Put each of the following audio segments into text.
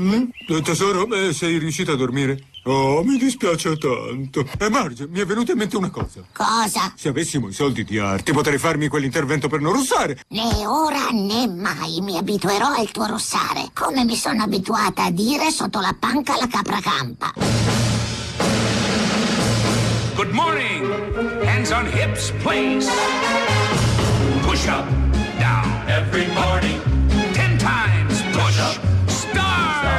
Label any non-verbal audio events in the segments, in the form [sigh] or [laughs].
Mm? Eh, Tesoro, eh, sei riuscita a dormire? Oh, mi dispiace tanto. E Marge, mi è venuta in mente una cosa. Cosa? Se avessimo i soldi di Arti, potrei farmi quell'intervento per non russare. Né ora né mai mi abituerò al tuo russare, come mi sono abituata a dire sotto la panca alla capra campa. Good morning. Hands on hips, please. Push up, down. Every morning.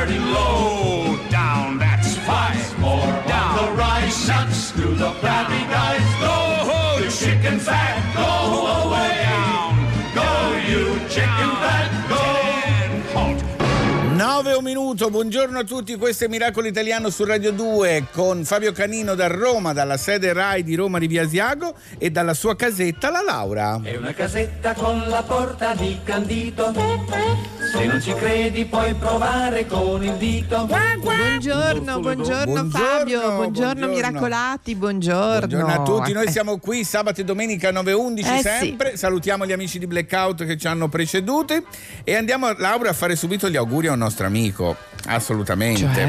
Starting low, down. That's five. More down. the rise. Nuts through the flabby guys. 9 un minuto, buongiorno a tutti, questo è Miracolo Italiano su Radio 2 con Fabio Canino da Roma, dalla sede RAI di Roma di Via Asiago e dalla sua casetta la Laura. È una casetta con la porta di candito. Se non ci credi puoi provare con il dito. Buongiorno, buongiorno, Buongiorno, Fabio, buongiorno, buongiorno. miracolati, buongiorno. Buongiorno a tutti, noi siamo qui sabato e domenica 9.11 Eh, sempre, salutiamo gli amici di Blackout che ci hanno preceduti e andiamo Laura a fare subito gli auguri a un nostro amico, assolutamente. Cioè?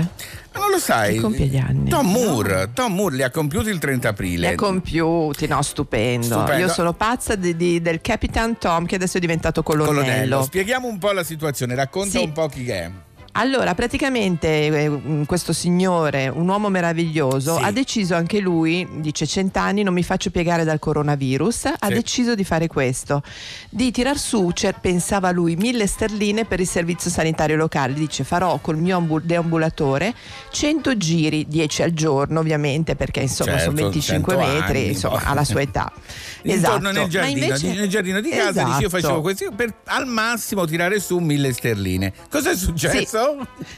Ma non lo sai? Compie gli anni? Tom Moore, Tom Moore li ha compiuti il 30 aprile. Li ha compiuti, no, stupendo. Stupendo. Io sono pazza di- di- del Capitan Tom che adesso è diventato colonnello. Colonnello, spieghiamo un po' la situazione, racconta Sì. un po' chi è. Allora, praticamente eh, questo signore, un uomo meraviglioso, Sì. ha deciso anche lui, dice cent'anni non mi faccio piegare dal coronavirus, ha Sì. deciso di fare questo, di tirar su, pensava lui, mille sterline per il servizio sanitario locale, dice farò col mio ambu- deambulatore 100 giri, 10 al giorno ovviamente perché insomma Certo, sono 25 100 metri, anni, insomma poi. alla sua età. [laughs] Intorno Esatto. nel giardino, invece- nel giardino di casa dice, io Esatto. facevo questo per al massimo tirare su mille sterline. Cosa è successo?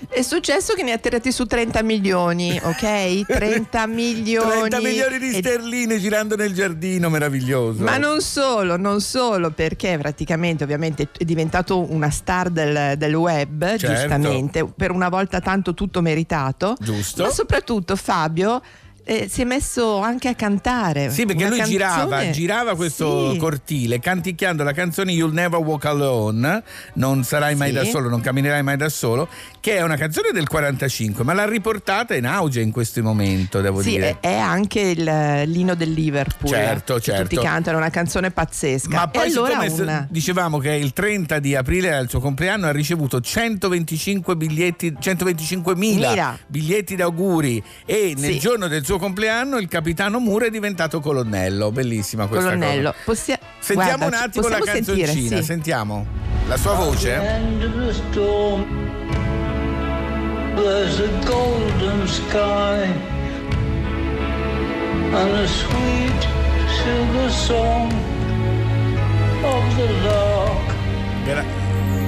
È successo che ne ha tirati su 30 milioni, ok? [laughs] 30 milioni. 30 milioni di E- sterline girando nel giardino, meraviglioso. Ma non solo, non solo, perché praticamente ovviamente è diventato una star del, del web, Certo. giustamente, per una volta tanto tutto meritato. Giusto. Ma soprattutto Fabio eh, si è messo anche a cantare. Sì, perché lui girava, canzone- girava questo Sì. cortile canticchiando la canzone You'll Never Walk Alone, non sarai mai Sì. da solo, non camminerai mai da solo, che è una canzone del 45, ma l'ha riportata in auge in questo momento, devo Sì, dire. è, è anche il lino del Liverpool. Certo, certo. Tutti cantano, una canzone pazzesca. Ma poi allora una... dicevamo che il 30 di aprile era il suo compleanno, ha ricevuto 125 biglietti, 125 mila biglietti d'auguri e nel giorno del suo compleanno il capitano Moore è diventato colonnello. Bellissima questa colonnello. cosa. Possia- Sentiamo Guarda, un attimo la canzoncina, sentire, sì. sentiamo la sua voce. storm there's a golden sky and a sweet silver song of the Gra-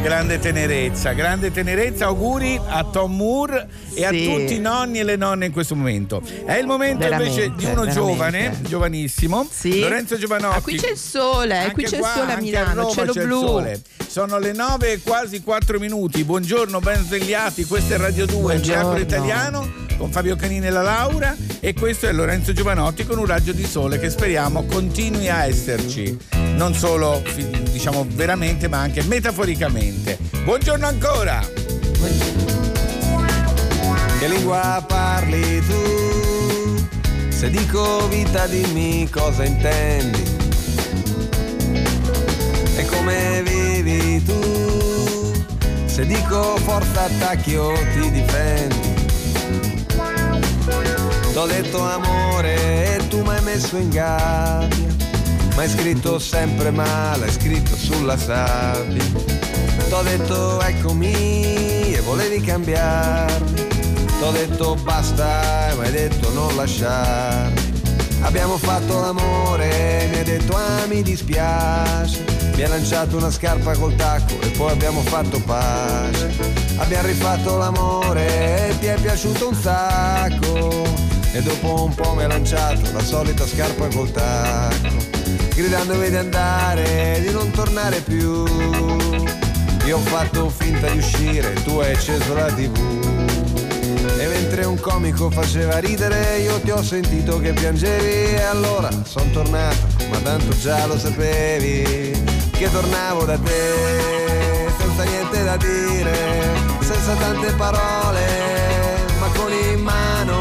grande tenerezza, grande tenerezza, auguri a Tom Moore e a Sì. tutti i nonni e le nonne in questo momento. È il momento invece Veramente, di uno veramente. giovane, giovanissimo, Sì. Lorenzo Giovanotti. Ah, qui c'è il sole, eh, Anche qui c'è il qua, sole a Milano, cielo c'è il blu. sole. Sono le 9 e quasi 4 minuti. Buongiorno, ben svegliati. Questo è Radio 2, il Buongiorno. Miracolo Italiano con Fabio Canini e la Laura e questo è Lorenzo Giovanotti con un raggio di sole che speriamo continui a esserci. Non solo diciamo veramente, ma anche metaforicamente. Buongiorno ancora. Che lingua parli tu? Se dico vita dimmi cosa intendi. E come vivi tu? Se dico forza attacchi o ti difendi. T'ho detto amore e tu mi hai messo in gabbia. Ma hai scritto sempre male, hai scritto sulla sabbia. T'ho detto eccomi e volevi cambiarmi. T'ho detto basta e mi hai detto non lasciarmi. Abbiamo fatto l'amore, mi hai detto ah mi dispiace. Mi hai lanciato una scarpa col tacco e poi abbiamo fatto pace. Abbiamo rifatto l'amore e ti è piaciuto un sacco. E dopo un po' mi hai lanciato la solita scarpa col tacco. Gridandomi di andare, di non tornare più. Io ho fatto finta di uscire, tu hai acceso la tv. E mentre un comico faceva ridere io ti ho sentito che piangevi e allora son tornato, ma tanto già lo sapevi che tornavo da te senza niente da dire, senza tante parole, ma con in mano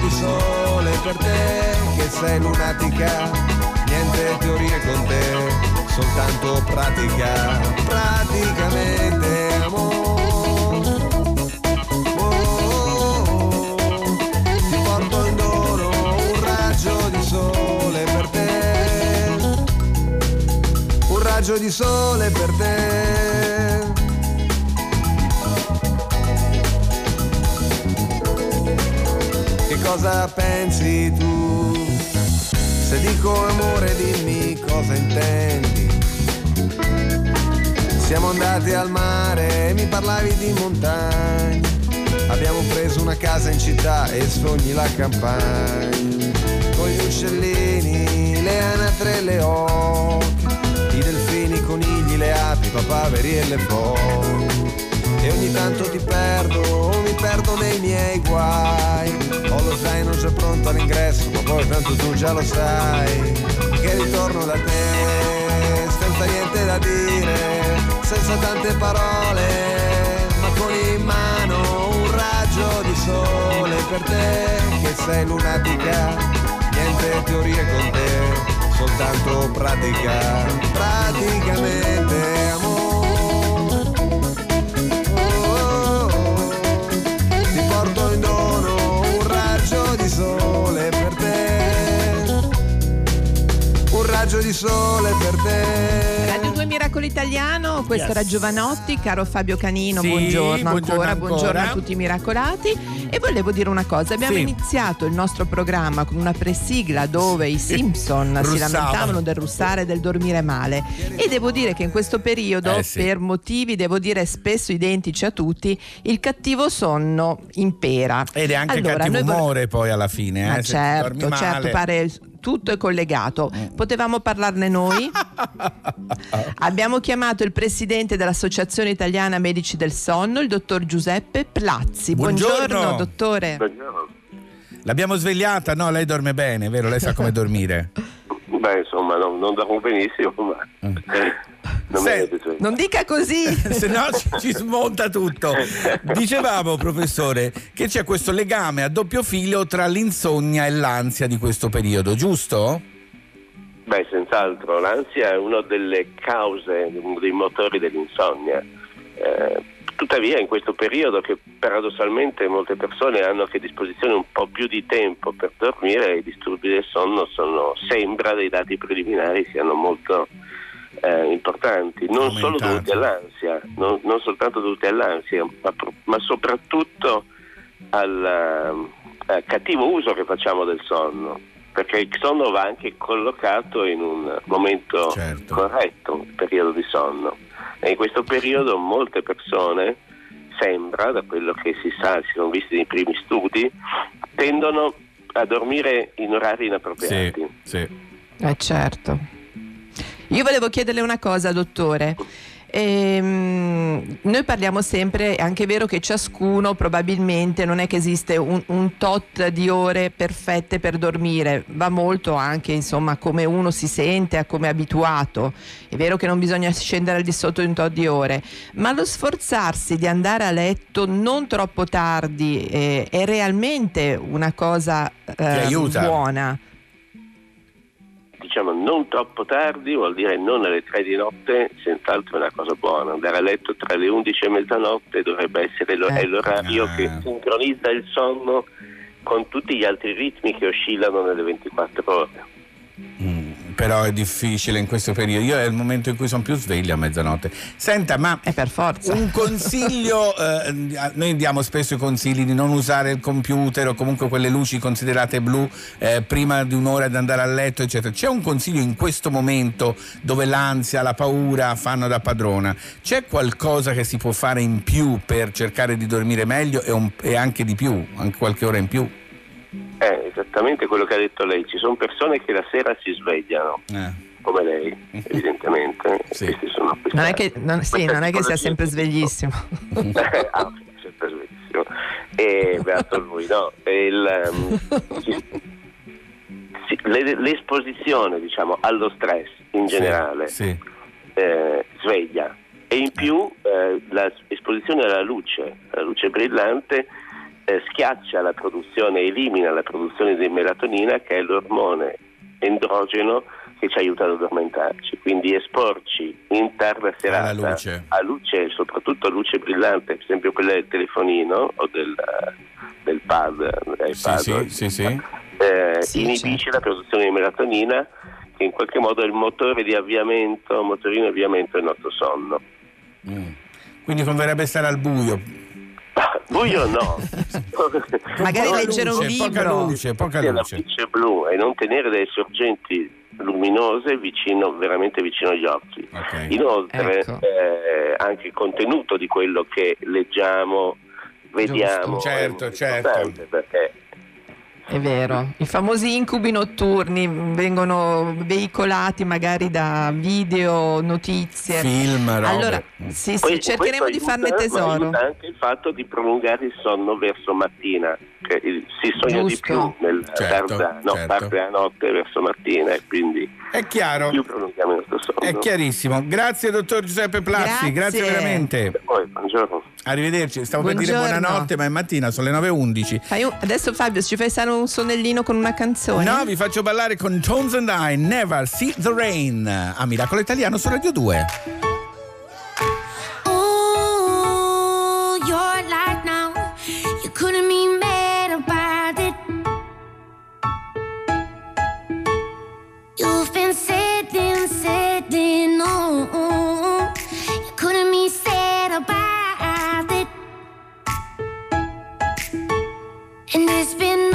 di sole per te che sei lunatica, niente teorie con te, soltanto pratica, praticamente amore. Oh, ti porto in dono un raggio di sole per te, un raggio di sole per te. Cosa pensi tu? Se dico amore dimmi cosa intendi. Siamo andati al mare e mi parlavi di montagne. Abbiamo preso una casa in città e sogni la campagna. Con gli uccellini, le anatre e le oche, i delfini, i conigli, le api, i papaveri e le foche. E ogni tanto ti perdo, mi perdo nei miei guai. Ho lo zaino già pronto all'ingresso, ma poi tanto tu già lo sai. Che ritorno da te, senza niente da dire, senza tante parole, ma con in mano un raggio di sole per te, che sei lunatica, niente teorie con te, soltanto pratica, praticamente raggio di sole per te. Radio 2 Miracolo Italiano, questo Yes. era Giovanotti, caro Fabio Canino, Sì, buongiorno, buongiorno ancora, buongiorno ancora. a tutti i miracolati. E volevo dire una cosa, abbiamo Sì. iniziato il nostro programma con una presigla dove i Simpson si lamentavano del russare e del dormire male e devo dire che in questo periodo, Eh, sì. per motivi, devo dire spesso identici a tutti, il cattivo sonno impera. Ed è anche Allora, cattivo umore poi alla fine. Ma eh, se ti dormi certo, certo, male. Pare tutto è collegato. Potevamo parlarne noi? [laughs] Abbiamo chiamato il presidente dell'Associazione Italiana Medici del Sonno, il dottor Giuseppe Plazzi. Buongiorno. dottore. L'abbiamo svegliata? No, lei dorme bene, vero? Lei sa come dormire. Beh, insomma, non, non dormo benissimo, ma non svegliato. Non dica così. [laughs] Se no ci, ci smonta tutto. Dicevamo, professore, che c'è questo legame a doppio filo tra l'insonnia e l'ansia di questo periodo, giusto? Beh, senz'altro, l'ansia è una delle cause, uno dei motori dell'insonnia. Eh, tuttavia, in questo periodo che paradossalmente molte persone hanno anche a disposizione un po' più di tempo per dormire, i disturbi del sonno sono, sembra, dei dati preliminari siano molto eh, importanti, non solo Aumentati. dovuti all'ansia, non, non soltanto dovuti all'ansia, ma, ma soprattutto al eh, cattivo uso che facciamo del sonno, perché il sonno va anche collocato in un momento Certo. corretto, il periodo di sonno. E in questo periodo molte persone, sembra, da quello che si sa, si sono visti nei primi studi, tendono a dormire in orari inappropriati. sì. Eh certo. Io volevo chiederle una cosa, dottore. Ehm, noi parliamo sempre, è anche vero che ciascuno probabilmente non è che esiste un, un tot di ore perfette per dormire, va molto anche insomma come uno si sente, a come è abituato. È vero che non bisogna scendere al di sotto di un tot di ore, ma lo sforzarsi di andare a letto non troppo tardi eh, è realmente una cosa eh, buona. Diciamo non troppo tardi vuol dire non alle 3 di notte, senz'altro è una cosa buona. Andare a letto tra le 11 e mezzanotte dovrebbe essere lo- è Eh. l'orario Ah. che sincronizza il sonno con tutti gli altri ritmi che oscillano nelle 24 ore. Mm, però è difficile in questo periodo. Io è il momento in cui sono più sveglio a mezzanotte. Senta, ma È per forza. un consiglio, [laughs] eh, noi diamo spesso i consigli di non usare il computer o comunque quelle luci considerate blu eh, prima di un'ora di andare a letto, eccetera. C'è un consiglio in questo momento dove l'ansia, la paura fanno da padrona? C'è qualcosa che si può fare in più per cercare di dormire meglio e, un- e anche di più, anche qualche ora in più? È esattamente quello che ha detto lei. Ci sono persone che la sera si svegliano, Eh. come lei, evidentemente. [laughs] Sì. Questi sono Non è che, non- sì, non è che sia sempre sveglissimo. [laughs] ah, sempre sveglissimo. E beato lui, no? Il, ehm, [laughs] sì, sì, le- l'esposizione, diciamo, allo stress in generale Sì. eh, sveglia e in più eh, la esposizione alla luce, la luce brillante eh, schiaccia la produzione, elimina la produzione di melatonina che è l'ormone endrogeno che ci aiuta ad addormentarci. Quindi esporci in tarda serata luce. a luce, soprattutto a luce brillante, per esempio quella del telefonino o del, del pad, Sì, sì, sì, sì. eh, Sì, inibisce certo. la produzione di melatonina che in qualche modo è il motore di avviamento, motorino di avviamento del nostro sonno. Mm. Quindi converrebbe stare al buio. Buio no. [laughs] Magari leggere un luce, Poca libro. luce, poca la luce. luce blu e non tenere delle sorgenti luminose vicino, veramente vicino agli occhi. Ok. Inoltre Ecco. eh, anche il contenuto di quello che leggiamo, vediamo, Giusto. Certo, molto certo. perché È vero, i famosi incubi notturni vengono veicolati magari da video, notizie. Film, robe. Allora, sì, sì, Questo- cercheremo di questo farne aiuta, ma tesoro. aiuta anche il fatto di prolungare il sonno verso mattina, che si sogna di Giusto. più nel Certo, tarda, no, certo. parte della notte verso mattina e quindi È chiaro. più prolungiamo il nostro sonno. È chiarissimo. Grazie, dottor Giuseppe Plassi. Grazie. Grazie veramente. Poi, buongiorno. Arrivederci. Stavo per dire Buongiorno. buonanotte, ma è mattina, sono le 9.11. Fai un- Adesso Fabio ci fai stare un sonnellino con una canzone? No, vi faccio ballare con Tones and I, Never See the Rain, a Miracolo Italiano su Radio 2. Ooh, your life now. You couldn't mean bad about it. You've been sitting, sitting, oh, And it's been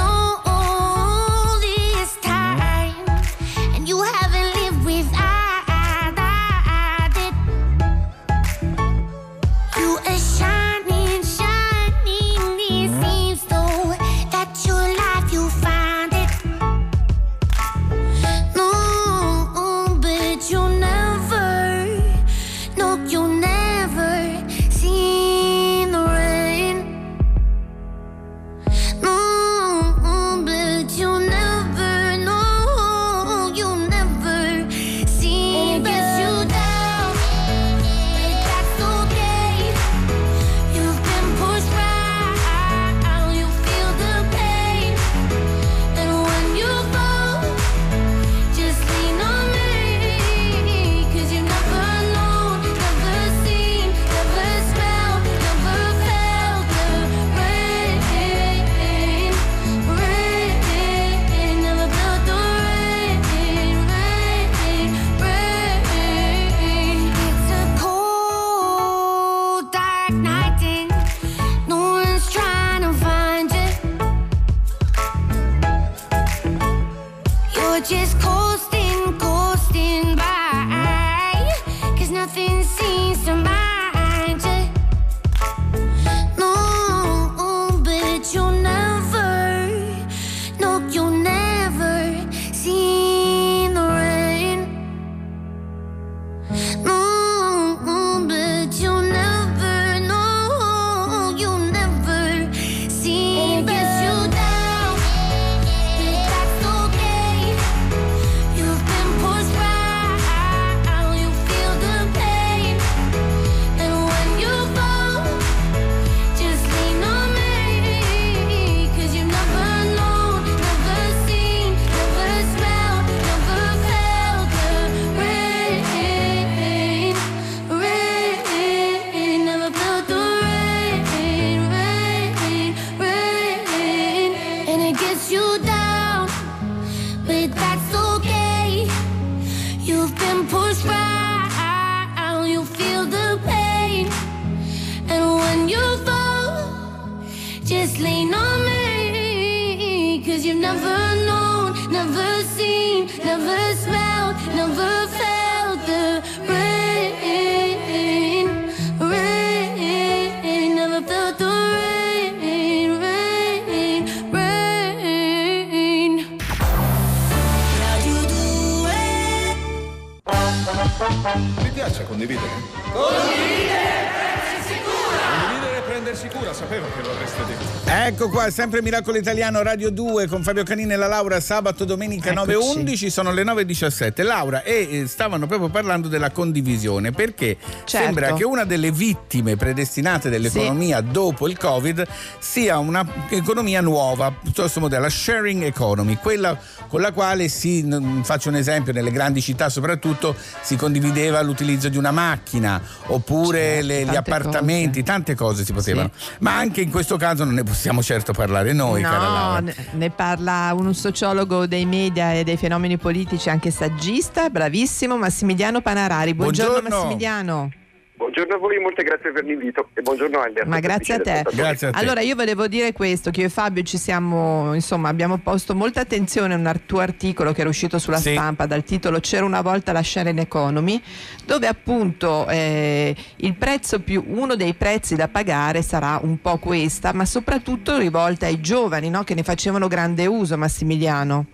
Qua, sempre Miracolo Italiano Radio 2 con Fabio Canini e la Laura sabato, domenica Eccoci. 9.11, sono le 9.17. Laura, e eh, stavano proprio parlando della condivisione perché Certo. sembra che una delle vittime predestinate dell'economia dopo il Covid sia un'economia nuova, piuttosto moderna, la sharing economy, quella con la quale si, n- faccio un esempio, nelle grandi città soprattutto si condivideva l'utilizzo di una macchina oppure Certo, le- gli appartamenti, tante cose si potevano. Ma anche in questo caso non ne possiamo certo parlare noi, No, ne parla un sociologo dei media e dei fenomeni politici, anche saggista, bravissimo, Massimiliano Panarari. Buongiorno, Buongiorno. Massimiliano. Buongiorno a voi, molte grazie per l'invito e buongiorno agli Ma grazie a te. Grazie a te. Allora io volevo dire questo, che io e Fabio ci siamo, insomma, abbiamo posto molta attenzione a un tuo articolo che era uscito sulla Sì. stampa dal titolo C'era una volta la sharing economy, dove appunto eh, il prezzo più, uno dei prezzi da pagare sarà un po' questa, ma soprattutto rivolta ai giovani no? che ne facevano grande uso, Massimiliano.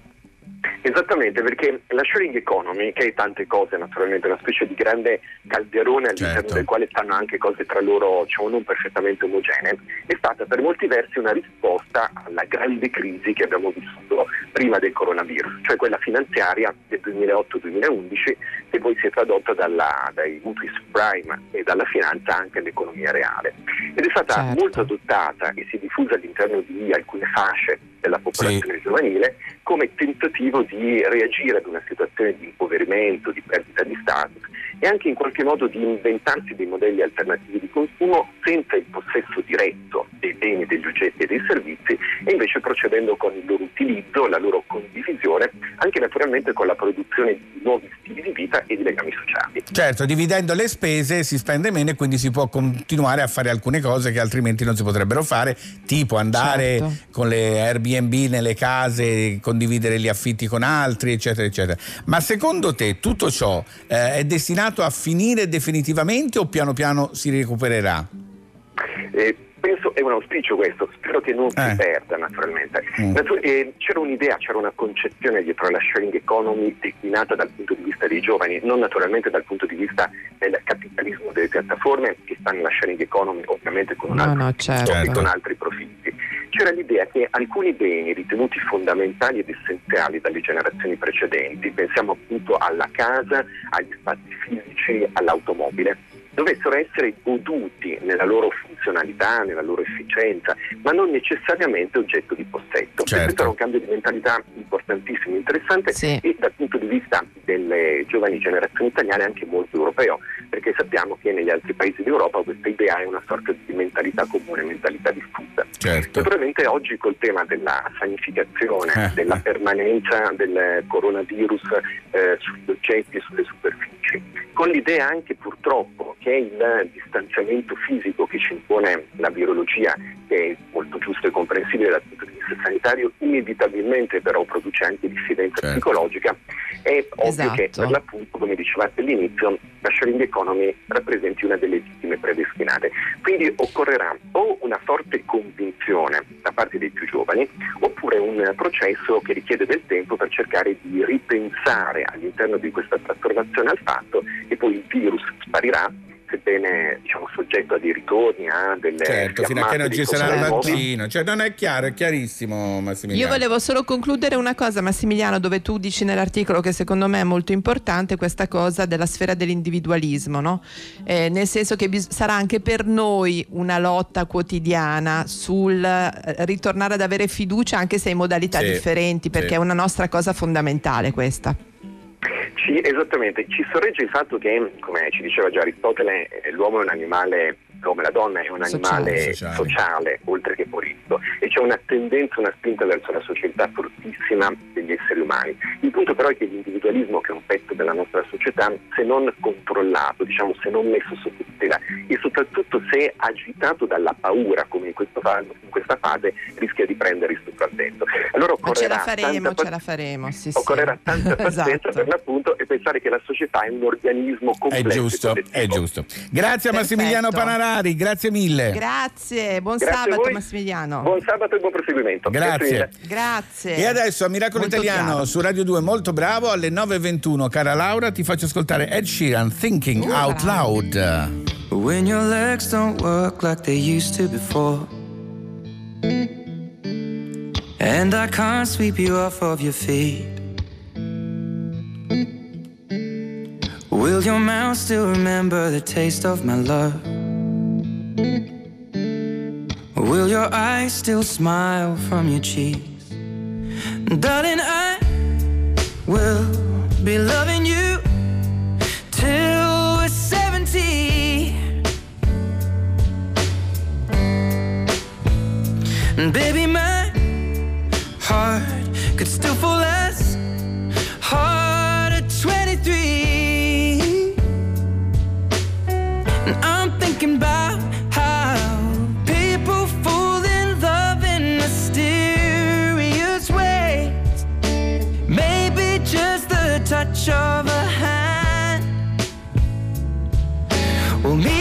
Esattamente, perché la sharing economy, che è tante cose, naturalmente una specie di grande calderone all'interno Certo. del quale stanno anche cose tra loro diciamo, non perfettamente omogenee, è stata per molti versi una risposta alla grande crisi che abbiamo vissuto prima del coronavirus, cioè quella finanziaria del 2008-2011 che poi si è tradotta dalla- dai mutui subprime e dalla finanza anche all'economia reale. Ed è stata Certo. molto adottata e si è diffusa all'interno di alcune fasce della popolazione giovanile come tentativo di reagire ad una situazione di impoverimento, di perdita di status e anche in qualche modo di inventarsi dei modelli alternativi di consumo senza il possesso diretto dei beni, degli oggetti e dei servizi e invece procedendo con il loro utilizzo, la loro condivisione, anche naturalmente con la produzione di nuovi stili di vita e di legami sociali. Certo, dividendo le spese si spende meno e quindi si può continuare a fare alcune cose che altrimenti non si potrebbero fare, tipo andare Certo. con le Airbnb nelle case, condividere gli affitti con altri, eccetera, eccetera. Ma secondo te tutto ciò eh, è destinato a finire definitivamente o piano piano si recupererà? Eh, penso è un auspicio questo, spero che non Eh. si perda naturalmente. Mm. Natu- eh, c'era un'idea, c'era una concezione dietro alla sharing economy declinata dal punto di vista dei giovani, non naturalmente dal punto di vista del capitalismo delle piattaforme che sta nella sharing economy ovviamente con, un No, altro no, certo. e con altri profitti. C'era l'idea che alcuni beni ritenuti fondamentali ed essenziali dalle generazioni precedenti, pensiamo appunto alla casa, agli spazi fisici, all'automobile, dovessero essere goduti nella loro funzionalità, nella loro efficienza, ma non necessariamente oggetto di possesso. Certo. Questo era un cambio di mentalità importantissimo, interessante Sì. e dal punto di vista delle giovani generazioni italiane anche molto europeo, perché sappiamo che negli altri paesi d'Europa questa idea è una sorta di mentalità comune, mentalità diffusa. Certo. Naturalmente oggi col tema della sanificazione, Eh, della permanenza del coronavirus eh, sugli oggetti e sulle superfici, con l'idea anche purtroppo che il distanziamento fisico che ci impone la virologia, che è molto giusto e comprensibile dal punto di vista sanitario, inevitabilmente però produce anche diffidenza Certo. psicologica, è ovvio che Esatto. per l'appunto, come dicevate all'inizio, la sharing economy rappresenti una delle vittime predestinate. Quindi occorrerà o una forte convinzione da parte dei più giovani, oppure un processo che richiede del tempo per cercare di ripensare all'interno di questa trasformazione al fatto che poi il virus sparirà, sebbene diciamo, soggetto a dei ritorni, a delle Certo, fino a che non ci sarà nuove. vaccino. Cioè, non è chiaro, è chiarissimo, Massimiliano. Io volevo solo concludere una cosa, Massimiliano, dove tu dici nell'articolo che secondo me è molto importante questa cosa della sfera dell'individualismo, no? Eh, nel senso che bis- sarà anche per noi una lotta quotidiana sul eh, ritornare ad avere fiducia anche se in modalità Sì, differenti, perché sì. è una nostra cosa fondamentale questa. Ci, esattamente, ci sorregge il fatto che, come ci diceva già Aristotele, eh, l'uomo è un animale, l'uomo e la donna è un animale Sociale. sociale, oltre che politico, e c'è una tendenza, una spinta verso la società fortissima degli esseri umani. Il punto però è che l'individualismo, che è un pezzo della nostra società, se non controllato, diciamo se non messo sotto tutela e soprattutto se agitato dalla paura, come in, fa- in questa fase, rischia di prendere il sopravvento. Allora ce occorrerà la faremo, ce la faremo, sì, sì. occorrerà tanta [laughs] pazienza Esatto. per l'appunto e pensare che la società è un organismo È complesso e giusto, è giusto. Grazie a Massimiliano Perfetto. Panarari, grazie mille. Grazie, buon Grazie sabato. Massimiliano. Buon sabato e buon proseguimento. Grazie. mille. Grazie. E adesso a Miracolo Molto Italiano chiaro. su Radio 2, molto bravo, alle 9.21, cara Laura, ti faccio ascoltare Ed Sheeran, Thinking Uh, Out bravo. Loud. When your legs don't work like they used to before. And I can't sweep you off of your feet. Will your mouth still remember the taste of my love? Will your eyes still smile from your cheeks? Darling, I will be loving you till we're 70. And baby, my heart could still fall as hard touch of a hand. Well, me,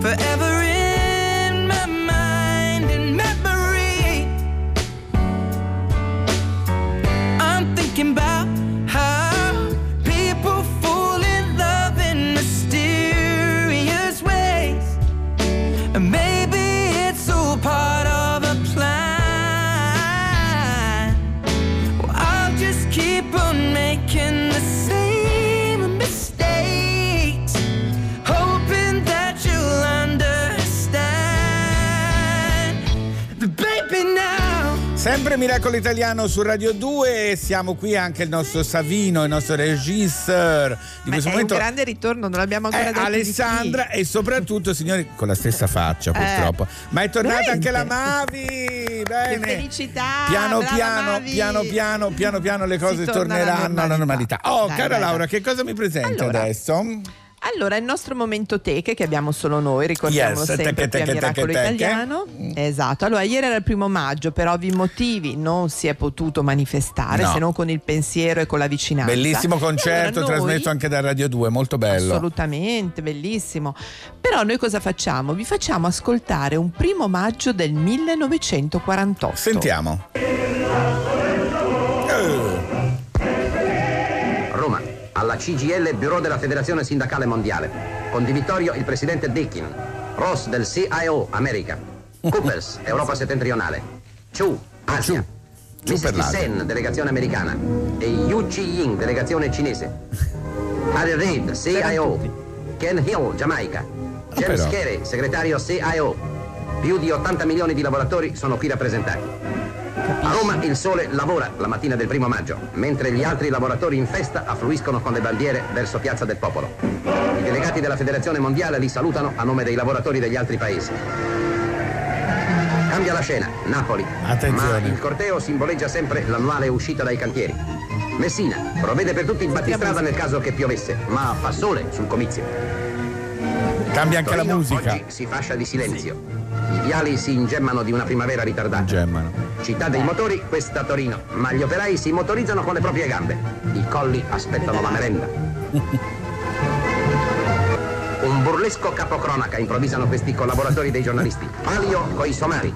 forever Sempre Miracolo Italiano su Radio 2 e siamo qui anche il nostro Savino, il nostro regisseur. Di Ma questo è momento. un grande ritorno, non l'abbiamo ancora detto Alessandra e soprattutto signori con la stessa faccia purtroppo. Ma è tornata anche la Mavi. Che bene felicità! piano piano Mavi. piano piano piano piano le cose torna alla torneranno alla normalità. oh Dai, cara dai, Laura che cosa mi presenti Allora, adesso? Allora, il nostro momento teche che abbiamo solo noi, ricordiamolo Yes, sempre teche, teche, Miracolo teche. Italiano. Esatto. Allora, ieri era il primo maggio, per ovvi motivi non si è potuto manifestare No. se non con il pensiero e con la vicinanza. bellissimo concerto allora noi- trasmesso anche da Radio 2 molto bello Assolutamente, bellissimo. Però noi cosa facciamo? Vi facciamo ascoltare un primo maggio del 1948. sentiamo alla CGL Bureau della Federazione Sindacale Mondiale. Con Di Vittorio il presidente Dickin, Ross del CIO America, Coopers [laughs] Europa Settentrionale, Chu Asia, Mrs. Sen delegazione americana e Yu Chi-ying delegazione cinese. [laughs] Harry Reid CIO, Ken Hill Giamaica, James però. Carey segretario CIO. Più di 80 milioni di lavoratori sono qui rappresentati. A Roma il sole lavora la mattina del primo maggio, mentre gli altri lavoratori in festa affluiscono con le bandiere verso Piazza del Popolo. I delegati della Federazione Mondiale li salutano a nome dei lavoratori degli altri paesi. Cambia la scena, Napoli. Attenzione. Ma il corteo simboleggia sempre l'annuale uscita dai cantieri. Messina provvede per tutti il battistrada nel caso che piovesse, ma fa sole sul comizio. Cambia anche la musica Oggi si fascia di silenzio. I viali si ingemmano di una primavera ritardata. Gemmano. Città dei motori, questa Torino, ma gli operai si motorizzano con le proprie gambe. I colli aspettano la merenda. Un burlesco capocronaca improvvisano questi collaboratori dei giornalisti. Palio coi somari.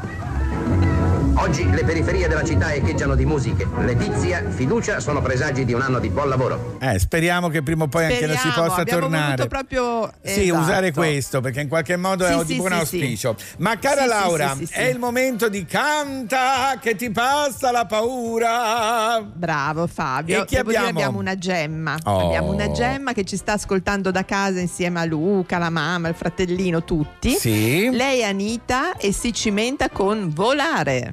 Oggi le periferie della città echeggiano di musiche. Letizia, fiducia sono presagi di un anno di buon lavoro. Eh, speriamo che prima o poi anche non si Speriamo, possa abbiamo tornare. voluto proprio Sì, esatto. usare questo perché in qualche modo Sì, è di sì, buon sì, auspicio. sì. Ma cara Laura, sì, sì, sì. è il momento di canta che ti passa la paura. Bravo Fabio. E chi Devo dire, abbiamo? abbiamo una gemma. Oh. Abbiamo una gemma che ci sta ascoltando da casa insieme a Luca, la mamma, il fratellino, tutti. Sì. Lei è Anita e si cimenta con volare.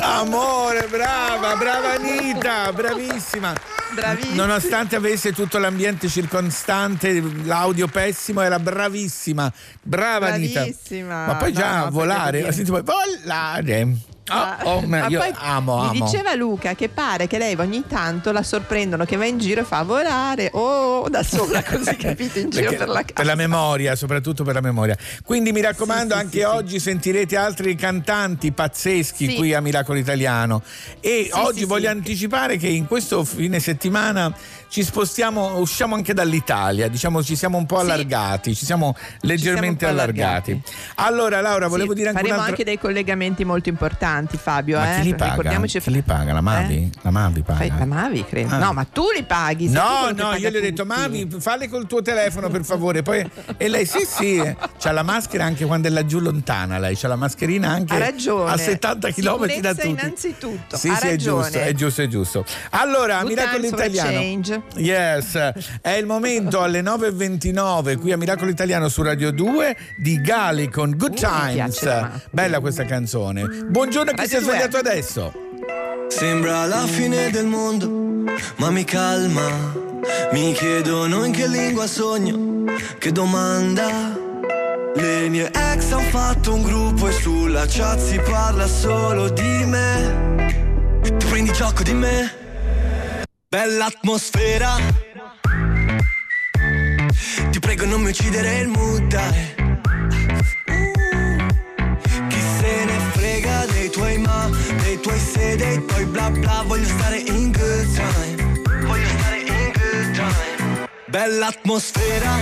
Amore, brava, brava Anita, bravissima. Bravissima. Nonostante avesse tutto l'ambiente circostante, l'audio pessimo, era bravissima. Brava Anita. Bravissima. Ma poi No, già no, volare, senti poi volare. Oh, oh, [laughs] ma io poi amo, mi amo. diceva Luca che pare che lei ogni tanto la sorprendono che va in giro e fa volare o da sola [laughs] così capito in giro per la casa. per la memoria, soprattutto per la memoria. Quindi mi raccomando, Sì, sì, anche sì, oggi sentirete altri cantanti pazzeschi Sì. qui a Miracolo Italiano. E Sì, oggi sì, voglio sì. anticipare che in questo fine settimana ci spostiamo, usciamo anche dall'Italia, diciamo ci siamo un po' Sì. allargati, ci siamo leggermente un po' allargati. allargati. Allora Laura, Sì, volevo dire anche faremo un'altra... anche dei collegamenti molto importanti Fabio Ma eh? chi li paga? ricordiamoci Chi li paga? La Mavi? La Mavi paga? Fai- la Mavi credo Ah. no ma tu li paghi No, no, io gli ho detto. Mavi, falle col tuo telefono per favore. Poi, e lei, sì, sì, eh, c'ha la maschera anche quando è laggiù lontana. Lei c'ha la mascherina anche a 70 km da Sicurezza tutti. innanzitutto, Sì, ha sì, è ragione. giusto, è giusto, è giusto. Allora, Good Miracolo Italiano. change. Yes, è il momento alle 9.29 qui a Miracolo Italiano su Radio 2 di Gali con Good Uh, Times. Bella questa canzone. Buongiorno a chi si è Radio 2. svegliato adesso. Sembra la fine del mondo, ma mi calma. Mi chiedono in che lingua sogno, che domanda. Le mie ex han fatto un gruppo e sulla chat si parla solo di me. Tu prendi gioco di me, bella atmosfera. Ti prego non mi uccidere il mood, dai. Tuoi se, dei tuoi bla bla Voglio stare in good time. Voglio stare in good time. Bella atmosfera.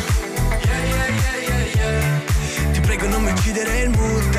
Yeah, yeah, yeah Ti prego non mi uccidere il mood,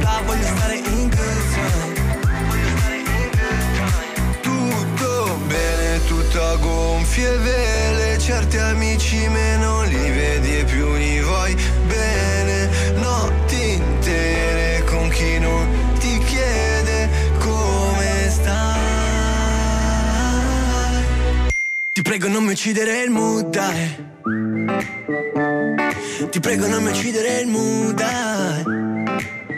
bla Voglio stare in good time Tutto bene, tutto a gonfie vele. Certi amici meno li vedi e più li vuoi bene. Notti intere con chi non ti chiede come stai. Ti prego non mi uccidere il dai. Ti prego non mi uccidere il mood dai.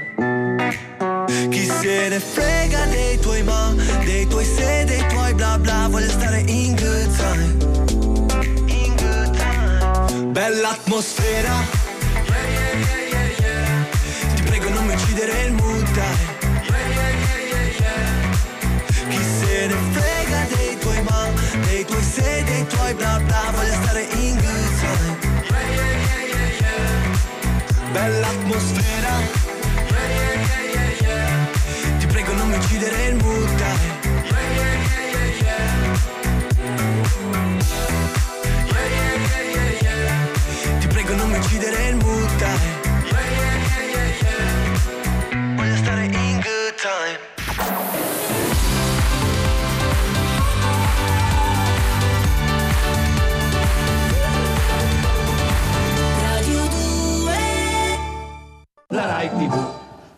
Chi se ne frega dei tuoi ma Dei tuoi se, dei tuoi bla bla Voglio stare in good time. In good time. Bella atmosfera. Yeah yeah yeah Ti prego non mi uccidere il mood Chi se ne frega dei tuoi ma Dei tuoi se, dei tuoi bla bla Voglio stare in good time. Bella atmosfera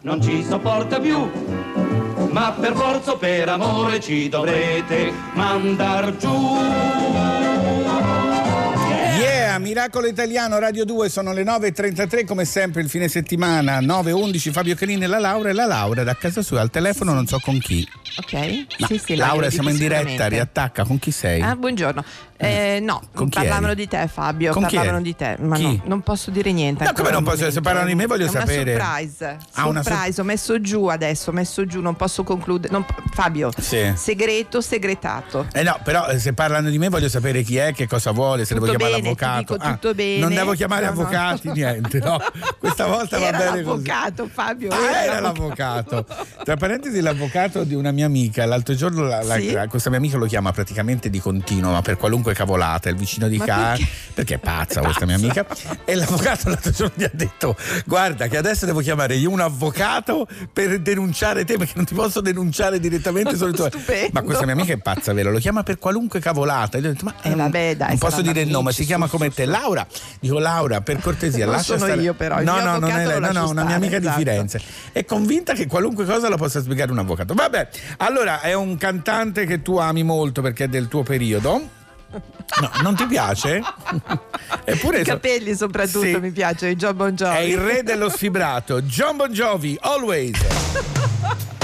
non ci sopporta più. Ma per forza o per amore ci dovrete mandar giù. Miracolo Italiano, Radio 2, sono le 9.33 come sempre il fine settimana, 9.11 Fabio Canini e la Laura e la Laura da casa sua al telefono non so con chi. Ok? No, sì, sì, Laura siamo in diretta, riattacca, con chi sei? Ah, buongiorno. Eh, no, Con parlavano eri? di te Fabio, Con parlavano di te, ma Chi? no, non posso dire niente. No, come non posso- se parlano di me voglio sapere. surprise. Ah, una surprise, ho messo giù adesso, ho messo giù, non posso concludere. non- Fabio, Sì. segreto, segretato. Eh no, però eh, se parlano di me voglio sapere chi è, che cosa vuole, se Tutto devo chiamare bene, ti l'avvocato. dico tutto bene. Non devo chiamare No, no. avvocati, niente, no. Questa volta va Era bene così. l'avvocato, Fabio. Ah, era l'avvocato. Tra parentesi, l'avvocato di una mia amica. L'altro giorno la- la- Sì? questa mia amica lo chiama praticamente di continuo, ma per qualunque cavolata, il vicino di casa. perché? Perché è pazza questa mia amica. E l'avvocato l'altro giorno gli ha detto: Guarda, che adesso devo chiamare io un avvocato per denunciare te, perché non ti posso denunciare direttamente solo tu. Ma questa mia amica è pazza, vero? Lo chiama per qualunque cavolata. E gli ho detto: Ma Eh, vabbè, dai, non posso dire il nome, si chiama come te. Laura. Dico Laura, per cortesia, Non lascia sono stare. io, però, no, no, non è lei, no, no, una mia amica esatto. di Firenze. È convinta che qualunque cosa la possa spiegare un avvocato. Vabbè, allora è un cantante che tu ami molto perché è del tuo periodo. No, non ti piace? [laughs] Eppure I so- capelli soprattutto Sì. mi piace, John Bon Jovi. è il re dello sfibrato, John Bon Jovi, always. [laughs]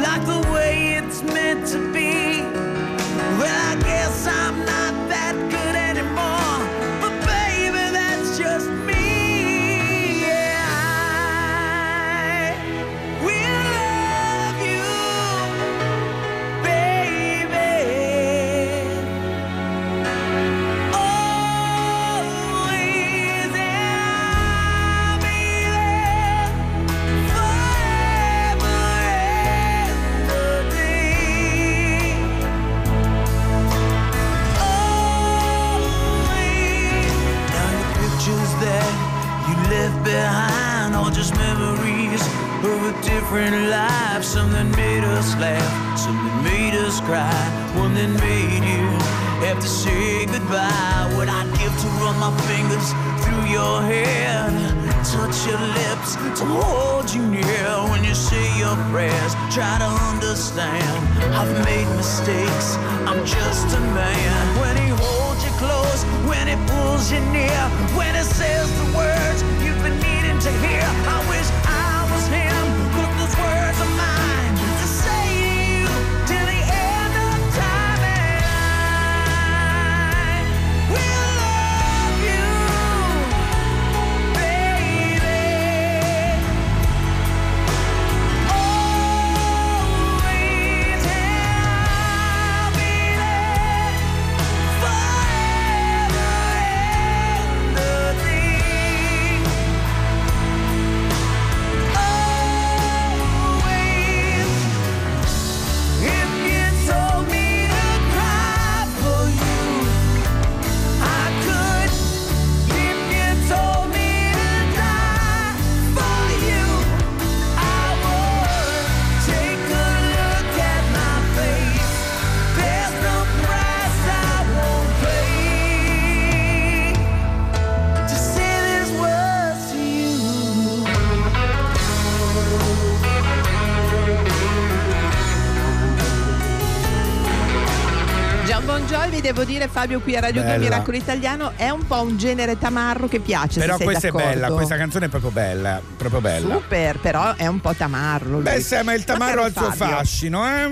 like the way it's dire Fabio qui a Radio 2 Bella. Miracolo Italiano è un po' un genere tamarro che piace. Però questa è d'accordo. bella, questa canzone è proprio bella, proprio bella. Super, però è un po' tamarro. lui. Beh, sì, ma il tamarro ha il suo fascino, eh?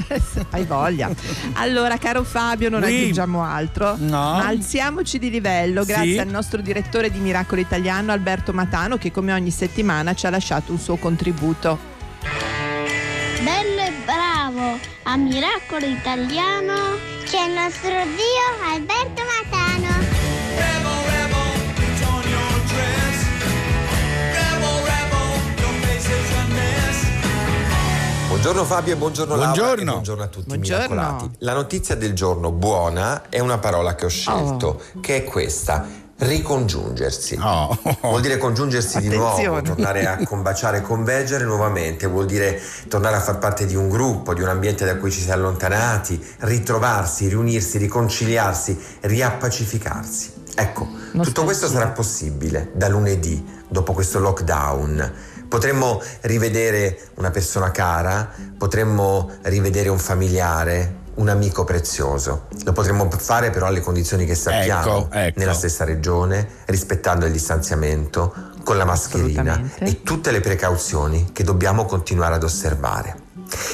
[laughs] Hai voglia. Allora, caro Fabio, non Oui. aggiungiamo altro. No. Ma alziamoci di livello grazie Sì. al nostro direttore di Miracolo Italiano, Alberto Matano, che come ogni settimana ci ha lasciato un suo contributo. Bello e bravo a Miracolo Italiano c'è il nostro zio Alberto Matano. Buongiorno Fabio e buongiorno, Laura Buongiorno. e buongiorno a tutti Buongiorno. i miracolati. La notizia del giorno buona è una parola che ho scelto, che è questa. Ricongiungersi. Vuol dire congiungersi di nuovo, Attenzione. tornare a [laughs] combaciare convergere nuovamente, vuol dire tornare a far parte di un gruppo, di un ambiente da cui ci si è allontanati, ritrovarsi, riunirsi, riconciliarsi, riappacificarsi. Ecco, tutto questo sarà possibile da lunedì, dopo questo lockdown. Potremmo rivedere una persona cara, potremmo rivedere un familiare, un amico prezioso. Lo potremmo fare però alle condizioni che sappiamo, Ecco, ecco. nella stessa regione, rispettando il distanziamento, con la mascherina e tutte le precauzioni che dobbiamo continuare ad osservare.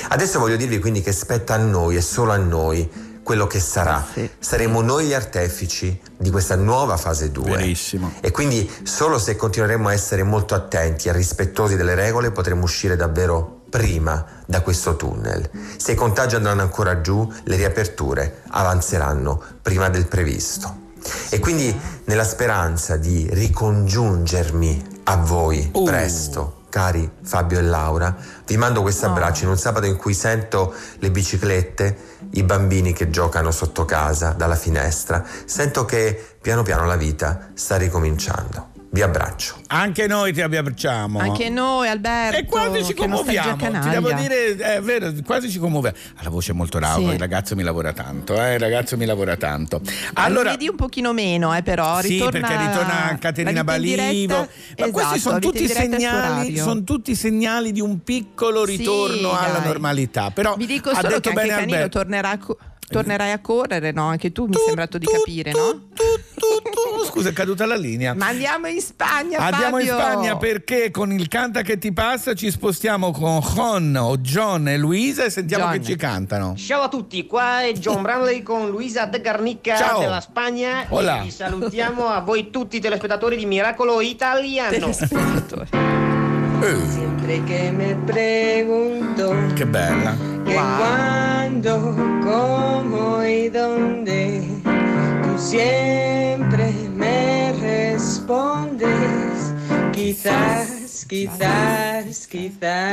Adesso voglio dirvi quindi che spetta a noi e solo a noi quello che sarà. Saremo noi gli artefici di questa nuova fase 2. Verissimo. E quindi solo se continueremo a essere molto attenti e rispettosi delle regole potremo uscire davvero prima da questo tunnel. Se i contagi andranno ancora giù, le riaperture avanzeranno prima del previsto. E quindi nella speranza di ricongiungermi a voi presto, cari Fabio e Laura, vi mando questo abbraccio in un sabato in cui sento le biciclette, i bambini che giocano sotto casa dalla finestra, sento che piano piano la vita sta ricominciando. Vi abbraccio. Anche noi ti abbracciamo. Anche noi, Alberto. E quasi ci commuoviamo, ti devo dire, è vero, quasi ci commuoviamo. Ha la voce molto rauca, Sì. il ragazzo mi lavora tanto, eh, il ragazzo mi lavora tanto. Allora, lunedì un pochino meno, eh, però. sì, ritorna perché ritorna Caterina Balivo. diretta. Ma Esatto, questi sono tutti, è segnali, sono tutti segnali di un piccolo Sì, ritorno alla dai. normalità. Però Vi dico ha solo detto che bene Canino Alberto. tornerà co- tornerai a correre, no? Anche tu mi è sembrato di capire, no? Scusa, è caduta la linea. Ma andiamo in Spagna, Andiamo in Fabio. Spagna perché con il canta che ti passa ci spostiamo con John o John e Luisa e sentiamo John. che ci cantano. Ciao a tutti, qua è John Bradley con Luisa De Garnica Ciao. della Spagna Hola. e vi salutiamo a voi tutti telespettatori di Miracolo Italiano. Siempre que me pregunto Che bella. Que cuándo, cómo y dónde, tú siempre me respondes, quizás, quizás, quizás.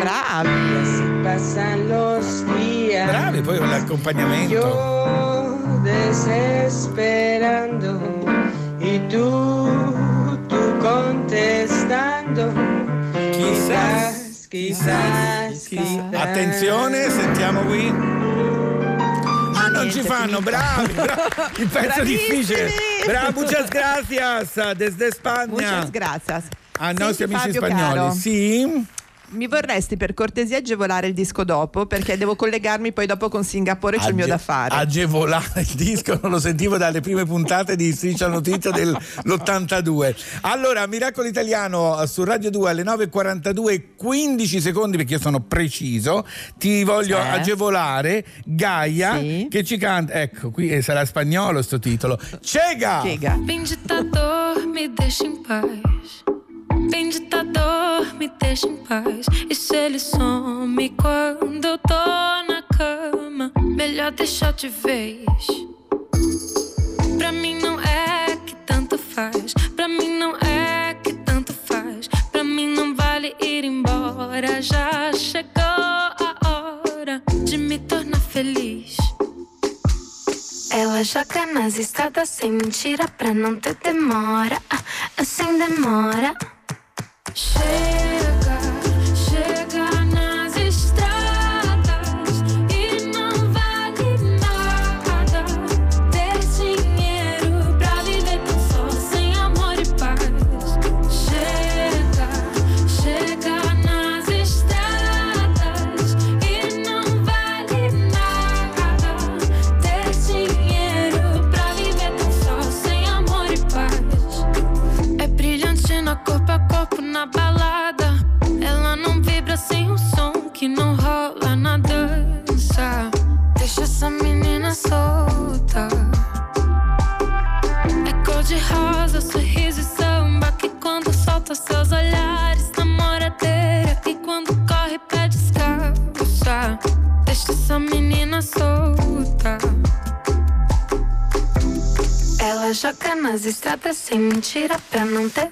Bravi. Y así pasan los días. Bravi, poi con l'accompagnamento. Yo desesperando y tú, tú contestando. Quizás, quizás, quizás. Attenzione, sentiamo qui. Ah, non ci fanno, bravi, bravi. Il pezzo difficile. Bravo, muchas gracias desde Spagna. Muchas gracias. A nostri Senti, amici Fabio, spagnoli. caro. Sì. Mi vorresti per cortesia agevolare il disco dopo perché devo collegarmi poi dopo con Singapore, c'è il mio Age- da fare. Agevolare il disco, non lo sentivo dalle prime puntate di Striscia Notizia dell'82. Allora, Miracolo Italiano su Radio 2 alle 9.42, 15 secondi perché io sono preciso. Ti voglio Sì. agevolare Gaia che ci canta. Ecco, qui eh, sarà spagnolo sto titolo. Cega! Ditador, me deixa em paz. Vem ditador, me deixa em paz. E se ele some quando eu tô na cama? Melhor deixar de vez. Pra mim não é que tanto faz. Pra mim não é que tanto faz. Pra mim não vale ir embora. Já chegou a hora de me tornar feliz. Ela joga nas estradas sem mentira pra não ter demora. Ah, Sem demora. Shame. Nas estradas sem mentira pra não ter.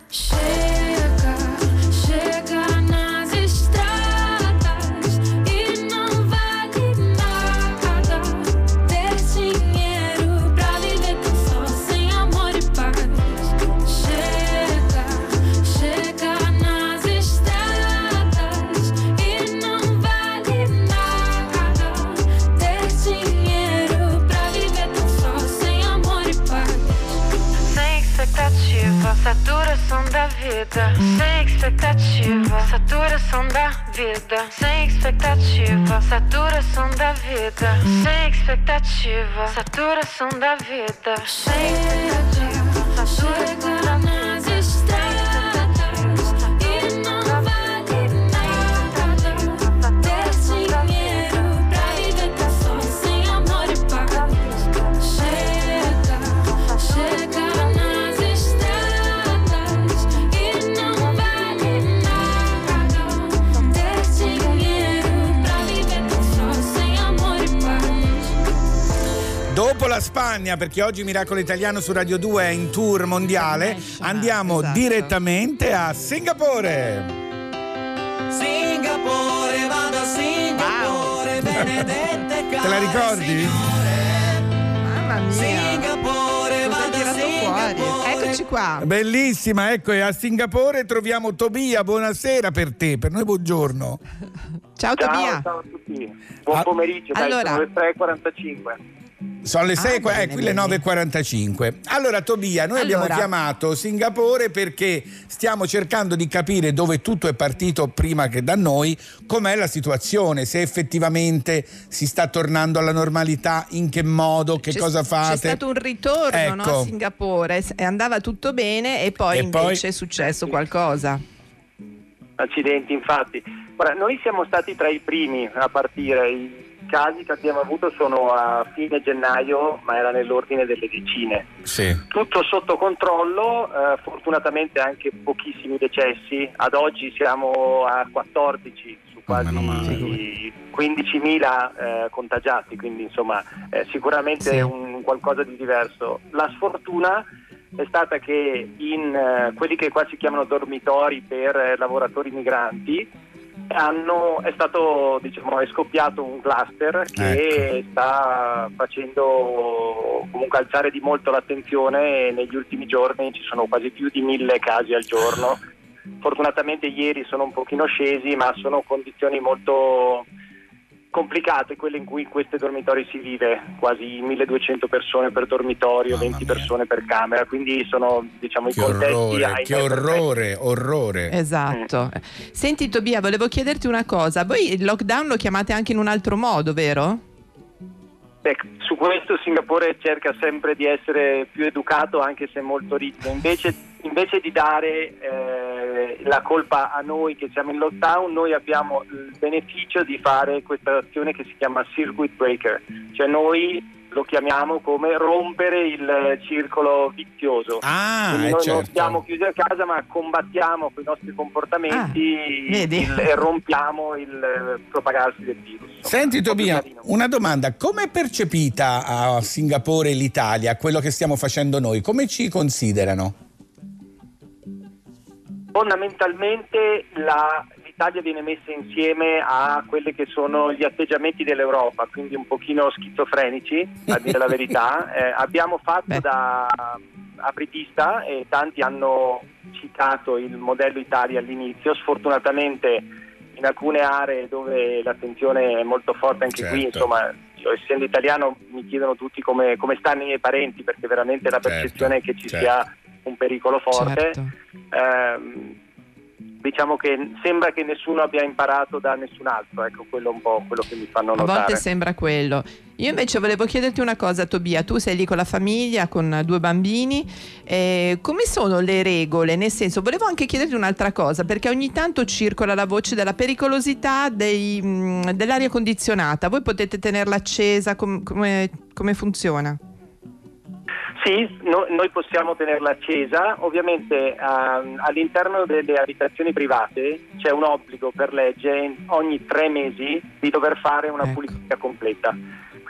Vida. Sem expectativa, saturação da vida. Sem expectativa, saturação da vida. Sem expectativa, saturação da vida. Sem expectativa, chega Spagna, perché oggi Miracolo Italiano su Radio 2 è in tour mondiale, andiamo esatto. direttamente a Singapore. Singapore, vado a Singapore, benedette [laughs] Te la ricordi? Mamma mia. Singapore, vado a? Singapore. Eccoci qua. Bellissima, ecco, e a Singapore troviamo Tobia. Buonasera per te, per noi buongiorno. Ciao, Tobia. ciao a tutti. Buon pomeriggio, dai, allora- sono le 3.45. Sono le 6, bene, eh, qui le bene. 9.45. Allora, Tobia, noi abbiamo Allora. chiamato Singapore perché stiamo cercando di capire dove tutto è partito prima che da noi, com'è la situazione, se effettivamente si sta tornando alla normalità, in che modo, che C'è- cosa fate. C'è stato un ritorno no, Ecco. a Singapore e andava tutto bene e poi E invece poi? è successo qualcosa. Accidenti, infatti. Ora, noi siamo stati tra i primi a partire. Casi che abbiamo avuto sono a fine gennaio, ma era nell'ordine delle decine. Sì. Tutto sotto controllo, eh, fortunatamente anche pochissimi decessi. Ad oggi siamo a 14 su quasi 15.000 eh, contagiati, quindi insomma eh, sicuramente Sì. un qualcosa di diverso. La sfortuna è stata che in eh, quelli che qua si chiamano dormitori per eh, lavoratori migranti hanno, è stato diciamo è scoppiato un cluster che sta facendo comunque alzare di molto l'attenzione e negli ultimi giorni ci sono quasi più di mille casi al giorno. [laughs] Fortunatamente ieri sono un pochino scesi ma sono condizioni molto complicate quelle in cui in questi dormitori si vive, quasi 1200 persone per dormitorio, 20 persone per camera, quindi sono diciamo i Che contesti orrore, che orrore, orrore. Esatto. Senti Tobia, volevo chiederti una cosa. Voi il lockdown lo chiamate anche in un altro modo, vero? Beh, su questo Singapore cerca sempre di essere più educato anche se molto rigido, invece, invece di dare eh, la colpa a noi che siamo in lockdown, noi abbiamo il beneficio di fare questa azione che si chiama circuit breaker, cioè noi lo chiamiamo come rompere il circolo vizioso. Ah, Quindi eh, noi non certo. stiamo chiusi a casa ma combattiamo con i nostri comportamenti vedi? il- e rompiamo il eh, propagarsi del virus. Senti Tobia, una domanda, come è percepita a Singapore l'Italia, quello che stiamo facendo noi? Come ci considerano? Fondamentalmente la- l'Italia viene messa insieme a quelli che sono gli atteggiamenti dell'Europa, quindi un pochino schizofrenici, a dire la verità. [laughs] Eh, abbiamo fatto da apripista e tanti hanno citato il modello Italia all'inizio, sfortunatamente in alcune aree dove l'attenzione è molto forte anche qui, Certo. insomma, io essendo italiano mi chiedono tutti come, come stanno i miei parenti perché veramente la percezione è che ci certo. sia un pericolo forte. Certo. Diciamo che sembra che nessuno abbia imparato da nessun altro, ecco quello un po' quello che mi fanno A notare. volte sembra quello. Io invece volevo chiederti una cosa, Tobia. Tu sei lì con la famiglia, con due bambini. eh, come sono le regole? Nel senso, volevo anche chiederti un'altra cosa, perché ogni tanto circola la voce della pericolosità dei, mh, dell'aria condizionata. Voi potete tenerla accesa? Com- come, come funziona? Sì, no- noi possiamo tenerla accesa, ovviamente ehm, all'interno delle abitazioni private c'è un obbligo per legge ogni tre mesi di dover fare una pulizia completa.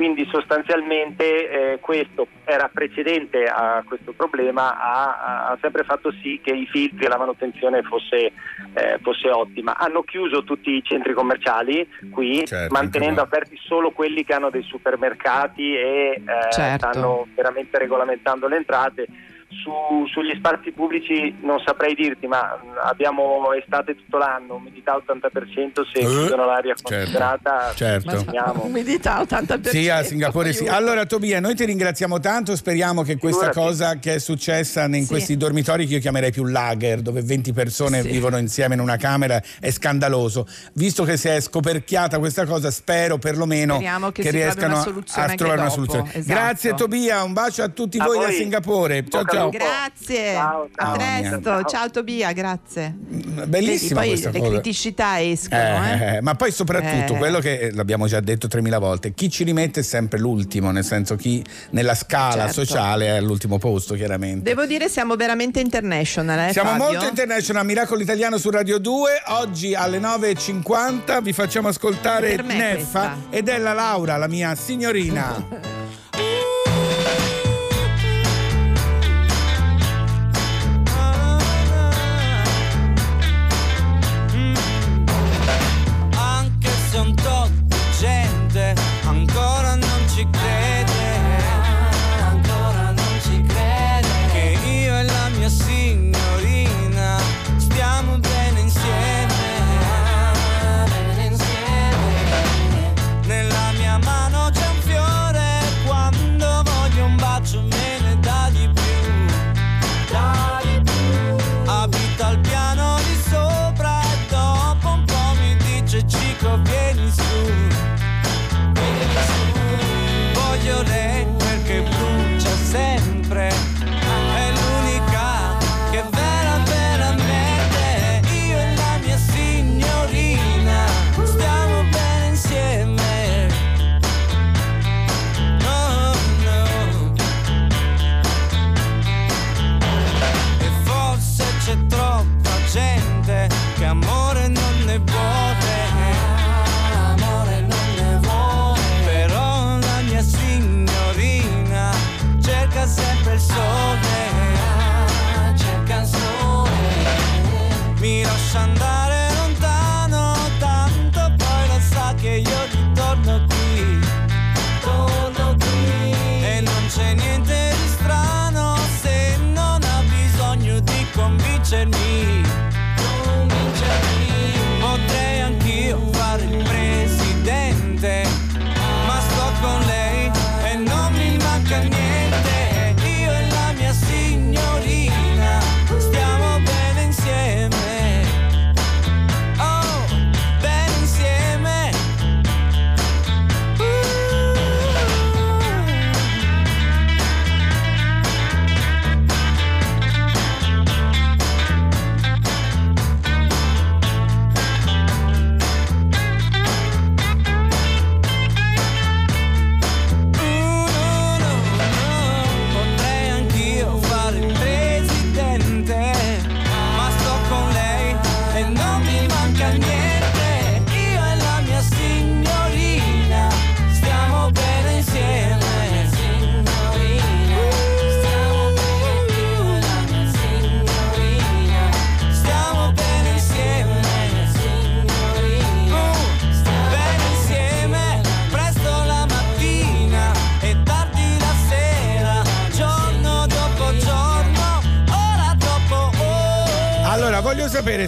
Quindi sostanzialmente eh, questo era precedente a questo problema, ha, ha sempre fatto sì che i filtri e la manutenzione fosse, eh, fosse ottima. Hanno chiuso tutti i centri commerciali qui, Certo, mantenendo aperti solo quelli che hanno dei supermercati e eh, Certo. stanno veramente regolamentando le entrate. Su- sugli spazi pubblici non saprei dirti, ma abbiamo estate tutto l'anno, umidità 80%, se Eh, chiudono l'aria certo, condizionata certo. immaginiamo. Umidità 80%. Sì, a Singapore sì. Allora Tobia, noi ti ringraziamo tanto, speriamo che questa Figurati. cosa che è successa in Sì. questi dormitori che io chiamerei più lager, dove 20 persone Sì. vivono insieme in una camera, è scandaloso. Visto che si è scoperchiata questa cosa, spero perlomeno Speriamo che trovi riescano a trovare una soluzione. esatto. Grazie Tobia, un bacio a tutti A voi, da voi. Singapore. Ciao al ciao. Grazie. Ciao, a ciao. presto. Ciao. Ciao Tobia, grazie. Bellissima Vedi, poi questa le cosa. criticità escono, eh. Eh, ma poi soprattutto Eh. quello che eh, l'abbiamo già detto 3000 volte, chi ci rimette è sempre l'ultimo, nel senso chi nella scala Certo. sociale è all'ultimo posto, chiaramente. Devo dire siamo veramente international, eh, Siamo Fabio? molto international, Miracolo Italiano su Radio 2. Oggi alle 9.50 vi facciamo ascoltare Neffa questa. ed è la Laura, la mia signorina. [laughs]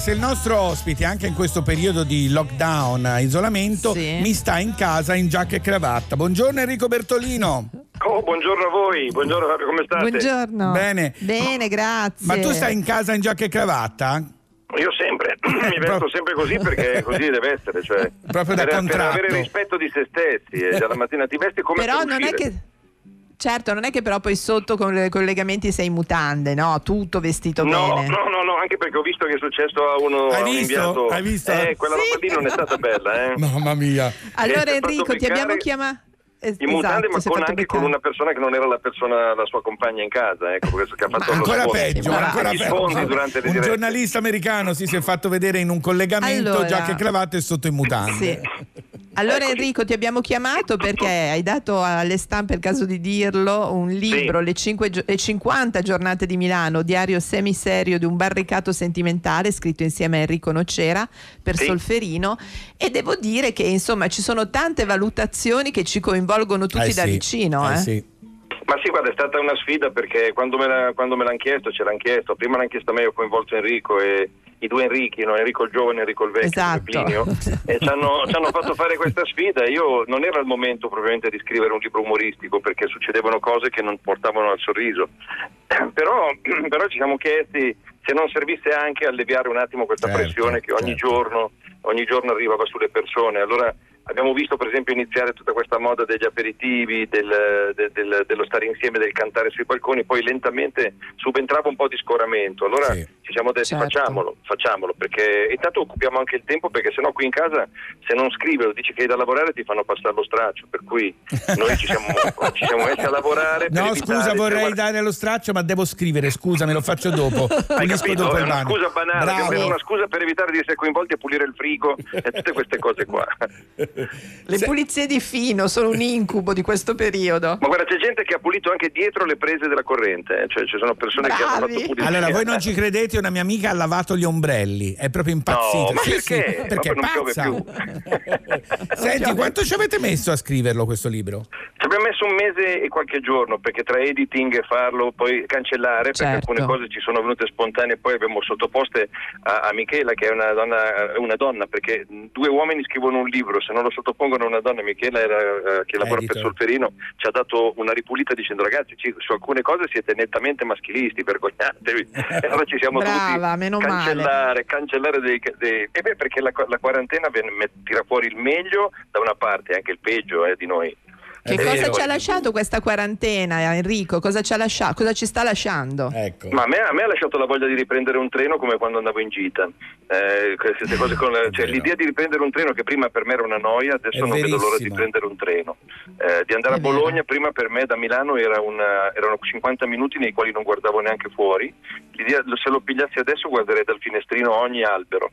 se il nostro ospite, anche in questo periodo di lockdown, isolamento, Sì. mi sta in casa in giacca e cravatta. Buongiorno Enrico Bertolino. Oh, buongiorno a voi, buongiorno Fabio, come state? Buongiorno. Bene. Bene, grazie. Ma tu stai in casa in giacca e cravatta? Io sempre, [clears throat] mi vesto sempre così perché così deve essere, cioè Proprio da per, per contratto. avere rispetto di se stessi e dalla mattina ti vesti come Però per non è uscire. che. Certo, non è che però poi sotto con i collegamenti sei in mutande, no? Tutto vestito No, bene. no, no, no, anche perché ho visto che è successo a uno Hai visto? inviato. Hai visto? Eh, quella roba lì non è stata bella, eh. [laughs] Mamma mia. Allora fatto Enrico, ti abbiamo beccare chiamato. In mutande, ma con, anche con una persona che non era la persona, la sua compagna in casa, ecco, questo che ha fatto lo Ancora peggio, ancora peggio. durante le Un dirette. giornalista americano si, si è fatto vedere in un collegamento, Allora- giacca e cravatta e sotto in mutande. Sì. [laughs] Allora Enrico ti abbiamo chiamato perché hai dato alle stampe, è il caso di dirlo, un libro, le, cinque gio- le 50 giornate di Milano, diario semiserio di un barricato sentimentale, scritto insieme a Enrico Nocera per Sì. Solferino e devo dire che insomma ci sono tante valutazioni che ci coinvolgono tutti Eh da sì, vicino. eh eh. sì. Ma sì, guarda, è stata una sfida perché quando me, la- quando me l'hanno chiesto, ce l'hanno chiesto. Prima l'hanno chiesto a me, ho coinvolto Enrico e i due Enrichi, no? Enrico il giovane e Enrico il vecchio, Esatto. Plinio, e ci hanno, ci hanno fatto fare questa sfida. Io non era il momento probabilmente di scrivere un libro umoristico perché succedevano cose che non portavano al sorriso. [clears throat] Però, [clears throat] però ci siamo chiesti se non servisse anche alleviare un attimo questa Certo, pressione che ogni certo. giorno, ogni giorno arrivava sulle persone. Allora abbiamo visto per esempio iniziare tutta questa moda degli aperitivi, del- del- del- dello stare insieme, del cantare sui balconi, poi lentamente subentrava un po' di scoramento. Allora Sì. ci siamo detti Certo. facciamolo, facciamolo, perché intanto occupiamo anche il tempo perché sennò qui in casa se non scrivi o dici che hai da lavorare ti fanno passare lo straccio, per cui noi ci siamo, [laughs] ci siamo messi a lavorare. No, scusa, vorrei guarda- dare lo straccio, ma devo scrivere. Scusa, me lo faccio dopo. [laughs] Hai capito? dopo È una scusa banale, una scusa per evitare di essere coinvolti a pulire il frigo e tutte queste cose qua. [laughs] Le pulizie di fino sono un incubo di questo periodo. Ma guarda, c'è gente che ha pulito anche dietro le prese della corrente, eh, cioè ci sono persone che hanno Bravi. fatto pulizia. Allora, voi non ci [laughs] credete, una mia amica ha lavato gli ombrelli, è proprio impazzita. No, ma Sì, perché? sì, perché non piove pazza. [laughs] Senti, quanto ci avete messo a scriverlo questo libro? Ci abbiamo messo un mese e qualche giorno perché tra editing e farlo, poi cancellare, perché Certo. alcune cose ci sono venute spontanee, poi abbiamo sottoposte a, a Michela che è una donna, una donna, perché due uomini scrivono un libro, se non lo sottopongono a una donna, Michela era, eh, che lavora Editor. per Solferino, ci ha dato una ripulita dicendo ragazzi ci- su alcune cose siete nettamente maschilisti, vergognatevi. [laughs] E allora ci siamo Brava, dovuti meno male. cancellare, cancellare dei, dei- eh beh, perché la, la quarantena ven- tira fuori il meglio da una parte e anche il peggio eh, di noi. Che È cosa vero. ci ha lasciato questa quarantena, Enrico? Cosa ci ha lasciato? Cosa ci sta lasciando? Ecco. Ma a me, a me ha lasciato la voglia di riprendere un treno come quando andavo in gita. Eh, queste cose con- cioè, l'idea di riprendere un treno che prima per me era una noia, adesso È non vedo l'ora di verissimo. prendere un treno. Eh, di andare È a Bologna, vero. prima per me da Milano era una- erano 50 minuti nei quali non guardavo neanche fuori. L'idea, se lo pigliassi adesso guarderei dal finestrino ogni albero.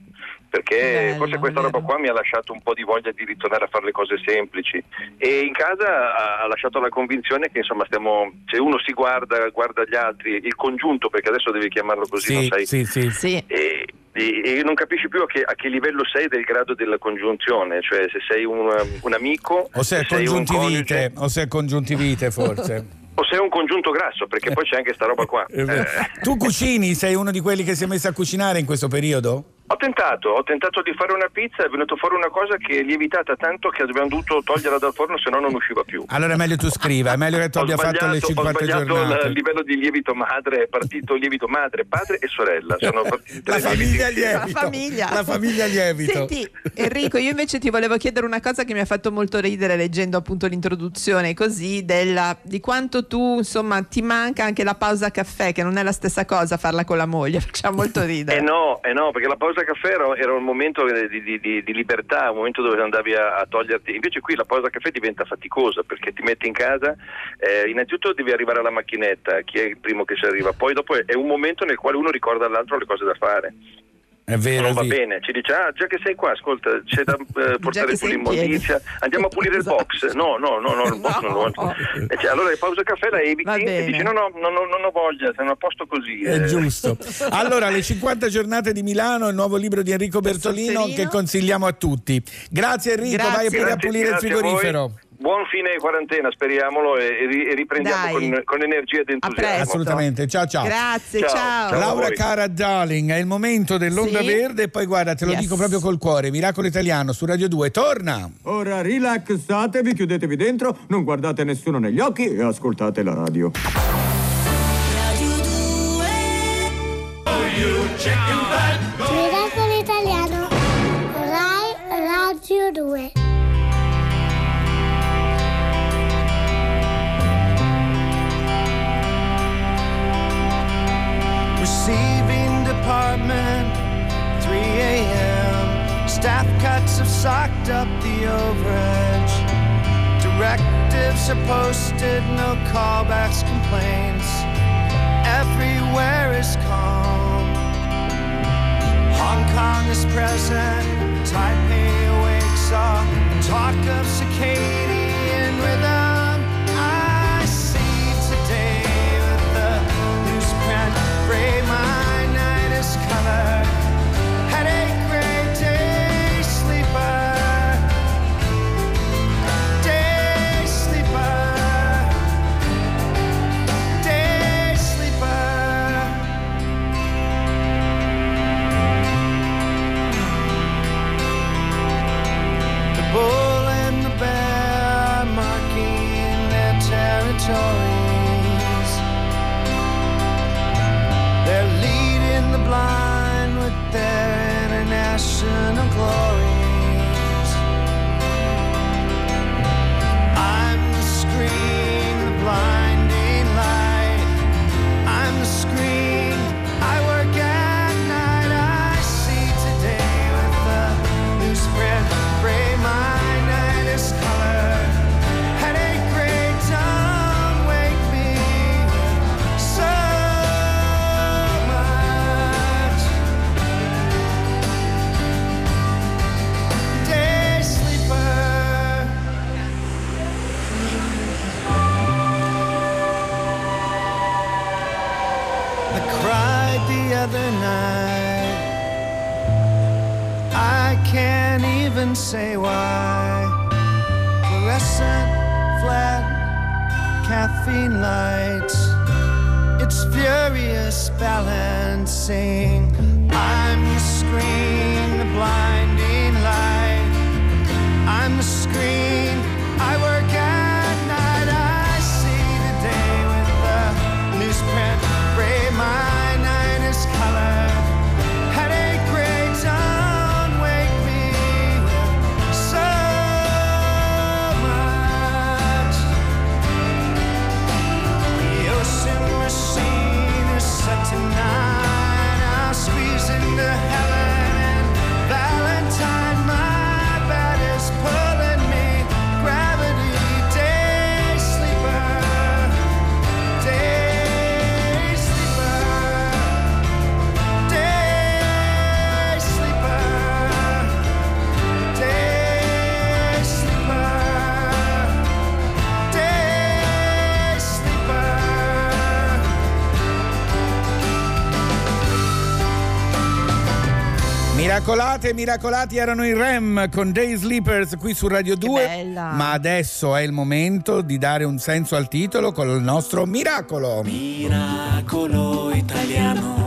Perché Bello, forse questa roba qua mi ha lasciato un po' di voglia di ritornare a fare le cose semplici. E in casa ha, ha lasciato la convinzione che insomma stiamo. Se uno si guarda, guarda gli altri, il congiunto, perché adesso devi chiamarlo così, non Sì, sai. sì, sì. Sì. E, e- e non capisci più a che, a che livello sei del grado della congiunzione, cioè se sei un, un amico O se è se sei un congiuntivite, o se è congiuntivite forse. [laughs] o sei un congiunto grasso, perché poi c'è anche sta roba qua. È vero. Eh, Tu cucini? Sei uno di quelli che si è messo a cucinare in questo periodo? Ho tentato, ho tentato di fare una pizza, è venuto fuori una cosa che è lievitata tanto che abbiamo dovuto toglierla dal forno, se no non usciva più. Allora è meglio tu scriva, è meglio che tu abbia fatto le sbagliato, 50 ho sbagliato giornate. il livello di lievito madre, è partito lievito madre, padre e sorella. Sono [laughs] partite La famiglia lievito. La famiglia. La famiglia lievito. Senti, Enrico, io invece ti volevo chiedere una cosa che mi ha fatto molto ridere leggendo appunto l'introduzione così della, di quanto tu insomma ti manca anche la pausa caffè, che non è la stessa cosa farla con la moglie, [laughs] faccia molto ridere. Eh no, eh no, perché la pausa caffè era, era un momento di, di- di- di libertà, un momento dove andavi a, a toglierti. Invece qui la pausa caffè diventa faticosa perché ti metti in casa, eh, innanzitutto devi arrivare alla macchinetta, chi è il primo che ci arriva, poi dopo è, è un momento nel quale uno ricorda all'altro le cose da fare. È vero, non va sì. bene, ci dice ah già che sei qua, ascolta, c'è da eh, [laughs] portare in l'immondizia, andiamo a pulire il [laughs] box. No, no, no, no, il box non lo voglio. E cioè, allora pausa caffè la eviti e dici no, no, no, no, non ho voglia, sono a posto così. È eh. giusto. [laughs] Allora, le 50 giornate di Milano, il nuovo libro di Enrico Bertolino Solferino. che consigliamo a tutti. Grazie Enrico, Grazie. vai a pure a Grazie- pulire il a frigorifero buon fine quarantena, speriamolo, e, e riprendiamo con, con, energia ed entusiasmo. Assolutamente, ciao ciao. Grazie, ciao. ciao. ciao Laura cara darling, è il momento dell'onda sì. verde e poi guarda, te lo yes. dico proprio col cuore, Miracolo Italiano su Radio 2, torna. Ora rilassatevi, chiudetevi dentro, non guardate nessuno negli occhi e ascoltate la radio. Radio 2 oh, you chicken fat, Miracolo Italiano Rai Radio 2 apartment, 3 a.m. Staff cuts have socked up the overage. Directives are posted, no callbacks, complaints. Everywhere is calm. Hong Kong is present, Taipei wakes up. Talk of circadian rhythm. I see today with the newsprint phrase. Say why. Fluorescent, flat, caffeine lights. It's furious balancing. I'm the Miracolate e miracolati erano i Rem con Day Sleepers qui su Radio 2. bella. Ma adesso è il momento di dare un senso al titolo con il nostro miracolo. Miracolo italiano.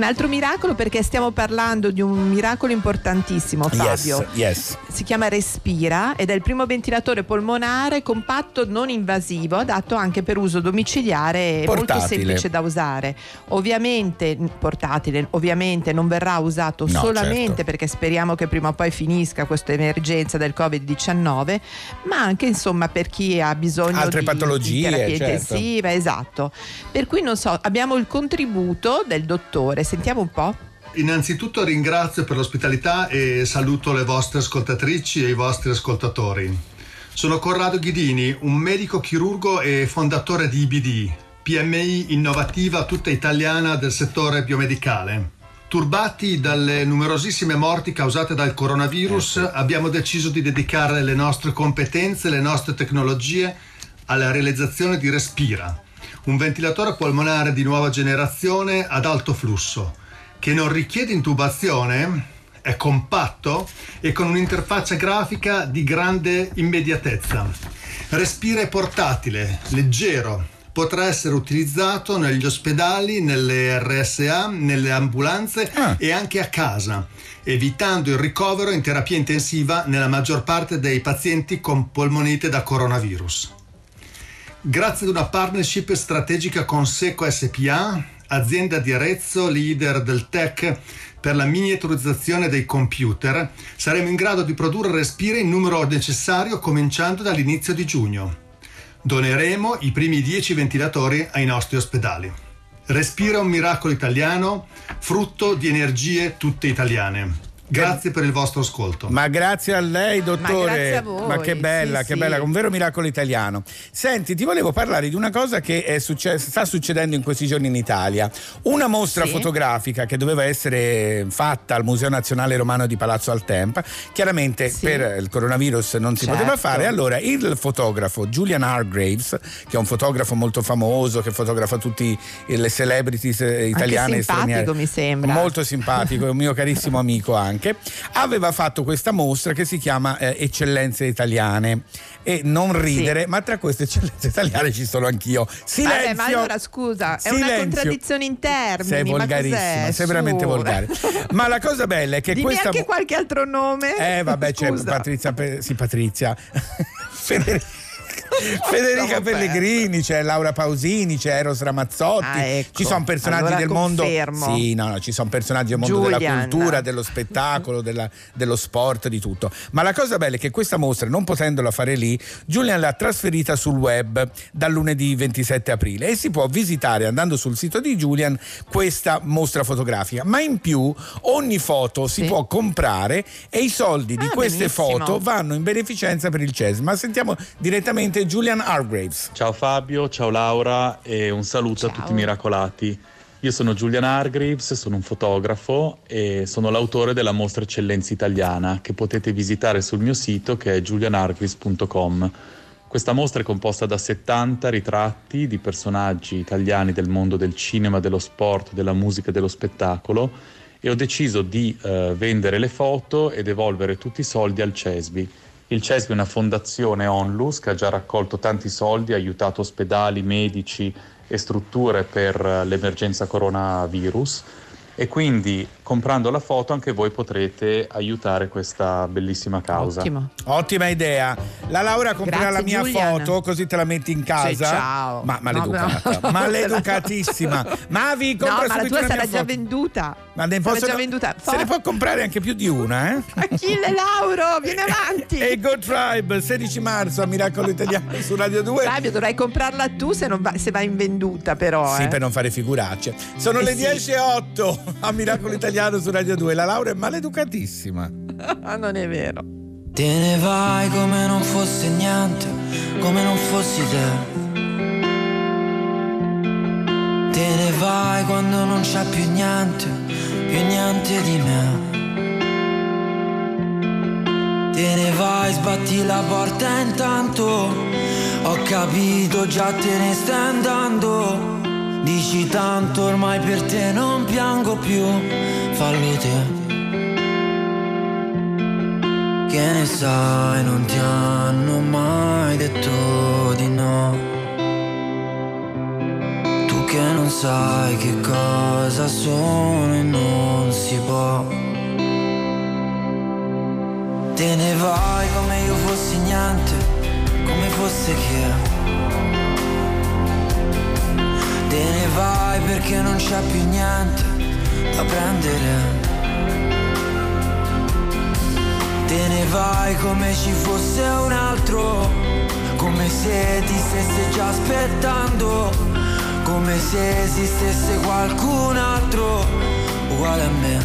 Un altro miracolo perché stiamo parlando di un miracolo importantissimo, Fabio. Yes, yes. Si chiama Respira ed è il primo ventilatore polmonare compatto non invasivo adatto anche per uso domiciliare e molto semplice da usare. Ovviamente portatile, ovviamente non verrà usato No, solamente certo. perché speriamo che prima o poi finisca questa emergenza del Covid-19, ma anche insomma per chi ha bisogno Altre di, patologie, di terapia certo. intensiva, esatto. Per cui non so, abbiamo il contributo del dottore, sentiamo un po'. Innanzitutto ringrazio per l'ospitalità e saluto le vostre ascoltatrici e i vostri ascoltatori. Sono Corrado Ghidini, un medico chirurgo e fondatore di IBD, PMI innovativa tutta italiana del settore biomedicale. Turbati dalle numerosissime morti causate dal coronavirus, abbiamo deciso di dedicare le nostre competenze, le nostre tecnologie alla realizzazione di Respira, un ventilatore polmonare di nuova generazione ad alto flusso, che non richiede intubazione, è compatto e con un'interfaccia grafica di grande immediatezza. Respira portatile, leggero, potrà essere utilizzato negli ospedali, nelle RSA, nelle ambulanze e anche a casa, evitando il ricovero in terapia intensiva nella maggior parte dei pazienti con polmonite da coronavirus. Grazie ad una partnership strategica con Seco SPA, azienda di Arezzo, leader del tech per la miniaturizzazione dei computer, saremo in grado di produrre respire in numero necessario cominciando dall'inizio di giugno. Doneremo i primi 10 ventilatori ai nostri ospedali. Respira un miracolo italiano, frutto di energie tutte italiane. Grazie per il vostro ascolto. Ma grazie a lei, dottore. grazie a voi, Ma che bella, sì, che sì. bella, un vero miracolo italiano. Senti, ti volevo parlare di una cosa che è successa, sta succedendo in questi giorni in Italia. Una mostra Sì. fotografica che doveva essere fatta al Museo Nazionale Romano di Palazzo Altempa, chiaramente per il coronavirus non si Certo. poteva fare. Allora, il fotografo Julian Hargraves, che è un fotografo molto famoso, che fotografa tutte le celebrities eh, italiane e simpatico, straniere. mi sembra. Molto simpatico, è un mio carissimo [laughs] amico anche. Aveva fatto questa mostra che si chiama eh, Eccellenze Italiane. E non ridere, ma tra queste eccellenze italiane ci sono anch'io. Silenzio! Vabbè, ma allora scusa, è una Silenzio. contraddizione in termini. Sei ma volgarissima, sei veramente volgare. [laughs] Ma la cosa bella è che Dimmi questa anche qualche altro nome. eh vabbè c'è Scusa. Patrizia Pe- sì Patrizia [laughs] Feder- Federica Pellegrini, c'è Laura Pausini, c'è Eros Ramazzotti, Ah, ecco. ci sono personaggi Allora del confermo. mondo. Sì, no, no, ci sono personaggi del mondo della Julian. cultura, dello spettacolo, della- dello sport, di tutto. Ma la cosa bella è che questa mostra, non potendola fare lì, Julian l'ha trasferita sul web dal lunedì 27 aprile e si può visitare andando sul sito di Julian questa mostra fotografica. Ma in più ogni foto si può comprare e i soldi di Ah, queste benissimo. foto vanno in beneficenza per il CES. Ma sentiamo direttamente Julian Hargraves. Ciao Fabio, ciao Laura e un saluto a tutti i miracolati. Io sono Julian Hargreaves, sono un fotografo e sono l'autore della mostra Eccellenza Italiana che potete visitare sul mio sito che è julianhargreaves.com. Questa mostra è composta da 70 ritratti di personaggi italiani del mondo del cinema, dello sport, della musica e dello spettacolo e ho deciso di eh, vendere le foto e devolvere tutti i soldi al CESBI. Il CESBI è una fondazione onlus che ha già raccolto tanti soldi, ha aiutato ospedali, medici e strutture per eh, l'emergenza coronavirus. E quindi comprando la foto anche voi potrete aiutare questa bellissima causa. Ottima idea. La Laura comprerà Grazie, la mia Julian. foto così te la metti in casa. Sì, ciao. Ma No, maleducata. [laughs] no. Maleducatissima. Mavi, No, compra ma la tua sarà già venduta. Ma ne possono- già venduta. Se ne può comprare anche più di una, eh? Achille Lauro, vieni avanti. [laughs] E Go Tribe, 16 marzo a Miracolo Italiano su Radio 2. Fabio, dovrai comprarla tu se, non va, se va in venduta, però. Sì, eh. per non fare figuracce. Sono Eh le sì. 10 e 8 a Miracolo Italiano su Radio 2. La Laura è maleducatissima. Ah, non è vero. Te ne vai come non fosse niente, come non fossi te. Te ne vai quando non c'è più niente, più niente di me. Te ne vai, sbatti la porta intanto. Ho capito, già te ne stai andando. Dici tanto, ormai per te non piango più. Fallo te. Che ne sai, non ti hanno mai detto di no. Tu che non sai che cosa sono e non si può. Te ne vai come io fossi niente, come fosse che. Te ne vai perché non c'è più niente da prendere. Te ne vai come ci fosse un altro, come se ti stesse già aspettando, come se esistesse qualcun altro uguale a me.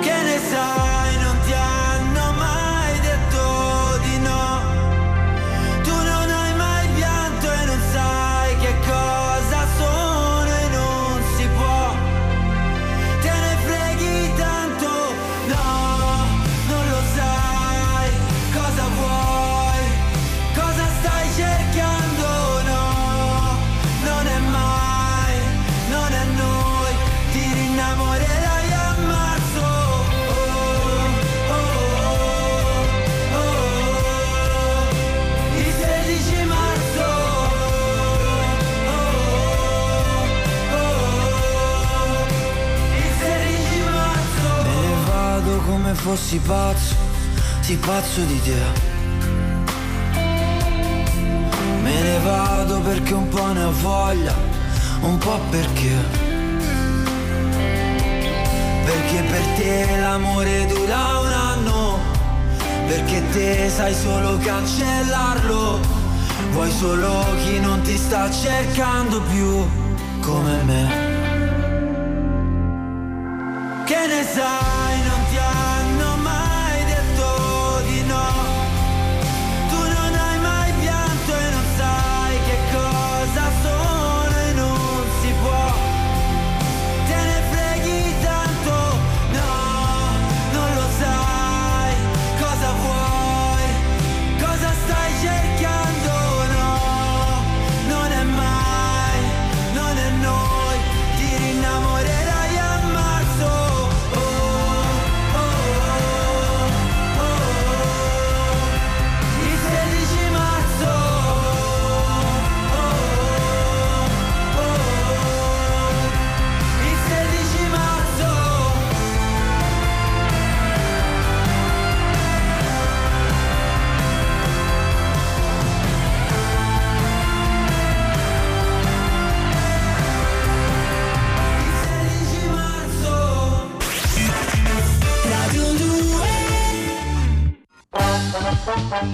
Che ne sai, come fossi pazzo, sì pazzo di te. Me ne vado perché un po' ne ho voglia, un po' perché. Perché per te l'amore dura un anno, perché te sai solo cancellarlo. Vuoi solo chi non ti sta cercando più come me. Che ne sai,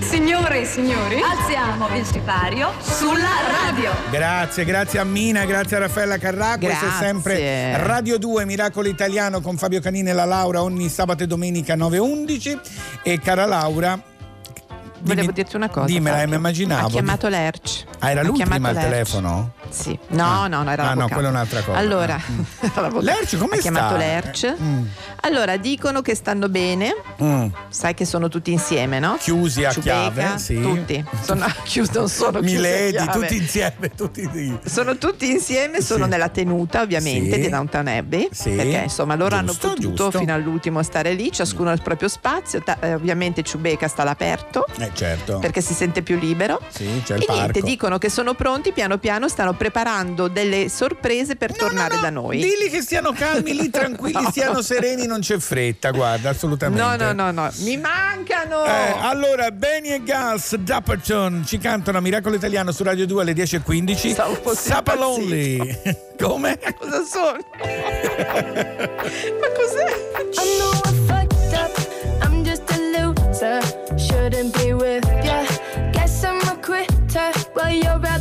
Signore e signori, alziamo il sipario sulla radio. Grazie, grazie a Mina, grazie a Raffaella Carrà. Questo è Grazie. sempre Radio 2 Miracolo Italiano con Fabio Canini e la Laura ogni sabato e domenica 9.11. E cara Laura, Volevo dirti una cosa. dimmela, Fabio. mi immaginavo. Ha chiamato Lerch. Ah, era lui prima al telefono? Sì. No, no, no, era Ah, no, quella è un'altra cosa. Allora, [laughs] Lerch come ha chiamato sta? Lerch. Mm. Allora, dicono che stanno bene. Mm. Sai che sono tutti insieme, no? Chiusi a Ciubeca, chiave, sì. Tutti. Sono [laughs] chiusi, non sono chiusi Miledi, chiave. tutti insieme, tutti. Sono tutti insieme, sono Sì. nella tenuta ovviamente Sì. di Downtown Abbey, Sì. perché insomma loro Giusto, hanno potuto giusto. fino all'ultimo stare lì, ciascuno ha il proprio spazio, ta- eh, ovviamente Ciubeca sta all'aperto Eh certo. perché si sente più libero. Sì, c'è il e parco. niente, dicono che sono pronti, piano piano stanno preparando delle sorprese per tornare da noi. Dilli che stiano calmi lì, [laughs] tranquilli, No. stiano sereni, non c'è fretta, guarda, assolutamente. No, no, no, no, mi mancano! Eh, allora, Benny e Gus Dapperton ci cantano a Miracolo Italiano su Radio 2 alle 10.15. Sapa Lonely. [laughs] Come? Cosa sono? Ma cos'è? I know I fucked up. I'm just a loser. Shouldn't be with ya. Guess I'm a quitter while you're out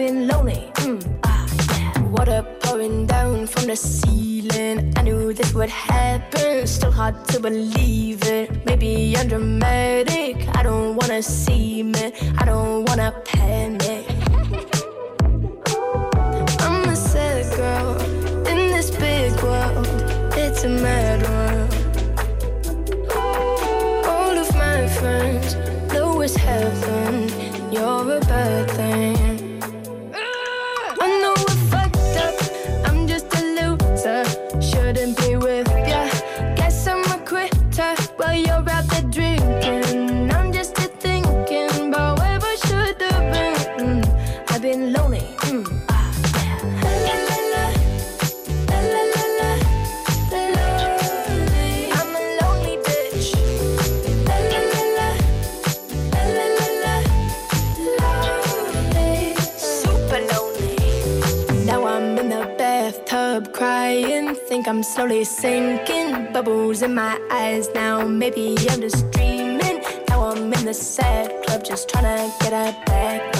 been lonely. Mm, ah, yeah. Water pouring down from the ceiling. I knew this would happen. Still hard to believe it. Maybe I'm dramatic. I don't wanna see me. I don't wanna panic. Sinking. Bubbles in my eyes now. Maybe I'm just dreaming. Now I'm in the sad club just trying to get a back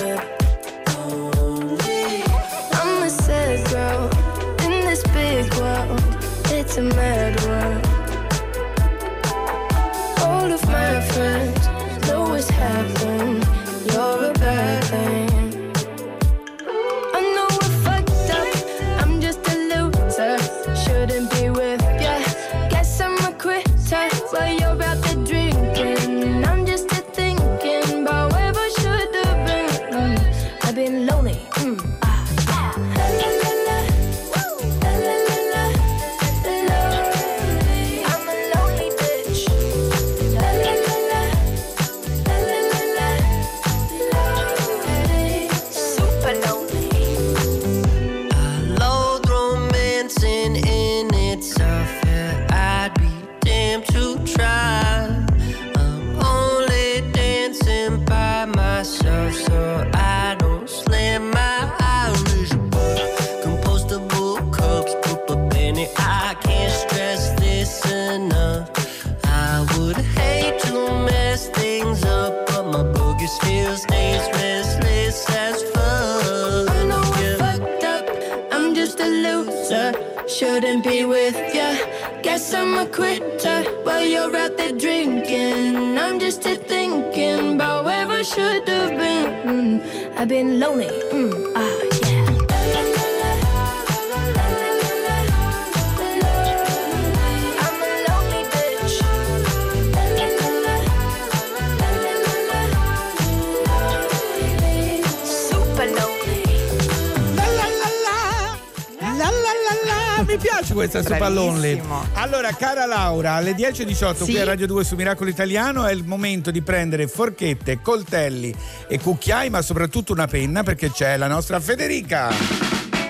Laura, alle 10.18 Sì. qui a Radio 2 su Miracolo Italiano è il momento di prendere forchette, coltelli e cucchiai, ma soprattutto una penna perché c'è la nostra Federica.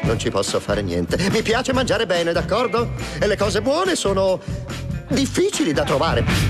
Non ci posso fare niente. Mi piace mangiare bene, d'accordo? E le cose buone sono difficili da trovare.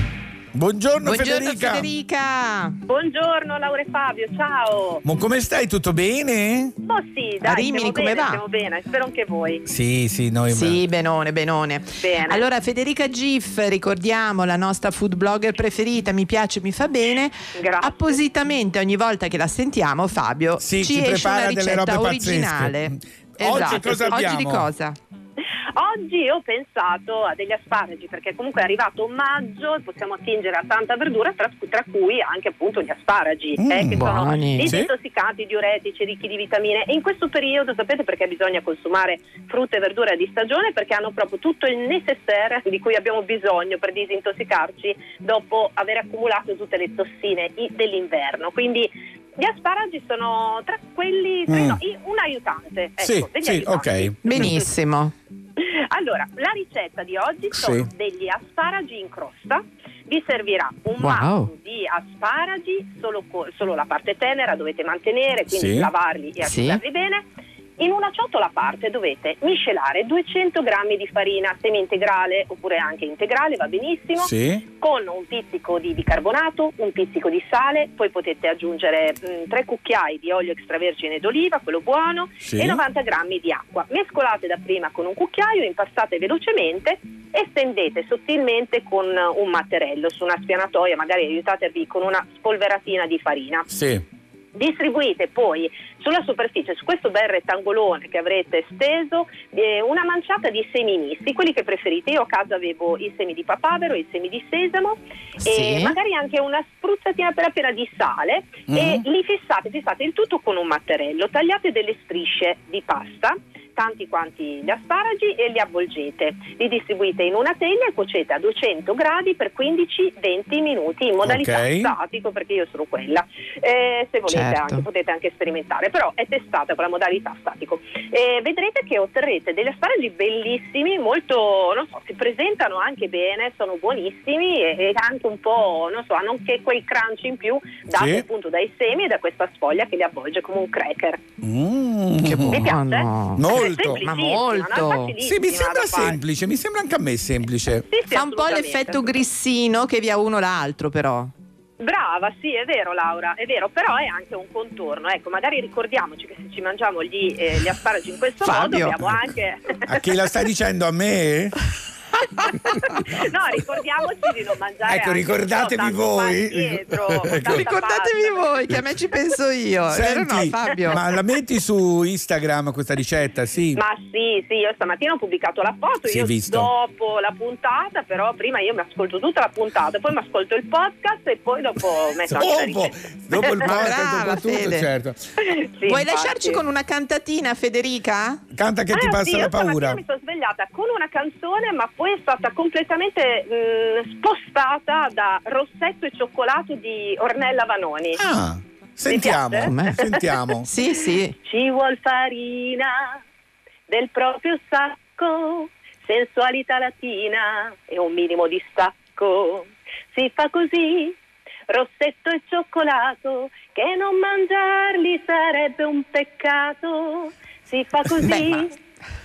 Buongiorno, Buongiorno Federica. Federica. Buongiorno Laura e Fabio, ciao. Ma come stai? Tutto bene? Oh sì, dai, A Rimini come bene, va? stiamo bene, spero anche voi. Sì, sì, noi Sì, benone, benone. Bene. Allora, Federica Gif, ricordiamo la nostra food blogger preferita, mi piace, mi fa bene. Grazie. Appositamente ogni volta che la sentiamo, Fabio Sì, ci ci esce una delle ricetta robe originale. pazzesche. Oggi Esatto. cosa Oggi di abbiamo? cosa? Oggi ho pensato a degli asparagi perché comunque è arrivato maggio e possiamo attingere a tanta verdura, tra, tra cui anche appunto gli asparagi, Mm, eh, che sono buoni. disintossicanti, diuretici, ricchi di vitamine. E in questo periodo sapete perché bisogna consumare frutta e verdura di stagione? Perché hanno proprio tutto il necessaire di cui abbiamo bisogno per disintossicarci dopo aver accumulato tutte le tossine dell'inverno. Quindi gli asparagi sono tra quelli, Mm. no, un aiutante. Ecco, Sì, sì, aiutanti. ok. Benissimo. [laughs] Allora, la ricetta di oggi sono Sì. degli asparagi in crosta. Vi servirà un Wow. mazzo di asparagi, solo, co- solo la parte tenera dovete mantenere, quindi Sì. lavarli e Sì. asciugarli bene. In una ciotola a parte dovete miscelare 200 grammi di farina semi-integrale oppure anche integrale, va benissimo, Sì. con un pizzico di bicarbonato, un pizzico di sale, poi potete aggiungere 3 cucchiai di olio extravergine d'oliva, quello buono, Sì. e 90 grammi di acqua. Mescolate dapprima con un cucchiaio, impastate velocemente e stendete sottilmente con un matterello su una spianatoia, magari aiutatevi con una spolveratina di farina. Sì. Distribuite poi sulla superficie, su questo bel rettangolone che avrete steso, eh, una manciata di semi misti, quelli che preferite. Io a casa avevo i semi di papavero, i semi di sesamo e Sì. magari anche una spruzzatina appena appena di sale e Mhm. li fissate, fissate il tutto con un matterello, tagliate delle strisce di pasta tanti quanti gli asparagi e li avvolgete. Li distribuite in una teglia e cuocete a 200 gradi per 15-20 minuti in modalità Ok. statico perché io sono quella. Eh, se volete Certo. anche, potete anche sperimentare, però è testata con la modalità statico. Eh, vedrete che otterrete degli asparagi bellissimi, molto, non so, si presentano anche bene, sono buonissimi e, e anche un po', non so, hanno anche quel crunch in più dato Sì. appunto dai semi e da questa sfoglia che li avvolge come un cracker. Mm. Che Vi piace? buono. Molto. Ma molto. Sì, mi sembra semplice, mi sembra anche a me semplice. Sì, sì, Fa un po' l'effetto grissino che via uno l'altro, però. Brava, sì, è vero Laura, è vero, però è anche un contorno. Ecco, magari ricordiamoci che se ci mangiamo gli, eh, gli asparagi in questo Fabio. modo abbiamo anche... A chi la stai dicendo a me? [laughs] [laughs] no, ricordiamoci di non mangiare Ecco, ricordatevi voi. dietro, [laughs] Ecco. Ricordatevi pasta. voi che a me ci penso io. Senti, no, Fabio? ma la metti su Instagram questa ricetta, sì? Ma sì, sì, io stamattina ho pubblicato la foto, Si io visto. dopo la puntata, però prima io mi ascolto tutta la puntata, poi mi ascolto il podcast e poi dopo metto anche la Dopo, ricetta. dopo il Ma podcast, dopo tutto, Fede. certo. Sì, Vuoi infatti. lasciarci con una cantatina, Federica? Canta che ti Ah, passa sì, la io paura. stamattina mi sono svegliata con una canzone, ma poi è stata completamente mh, spostata da Rossetto e Cioccolato di Ornella Vanoni. Ah, sentiamo? Com'è? [laughs] sentiamo. Sì, sì. Ci vuol farina del proprio sacco, sensualità latina e un minimo di stacco. Si fa così, rossetto e cioccolato, che non mangiarli sarebbe un peccato. Si fa così, Beh, ma-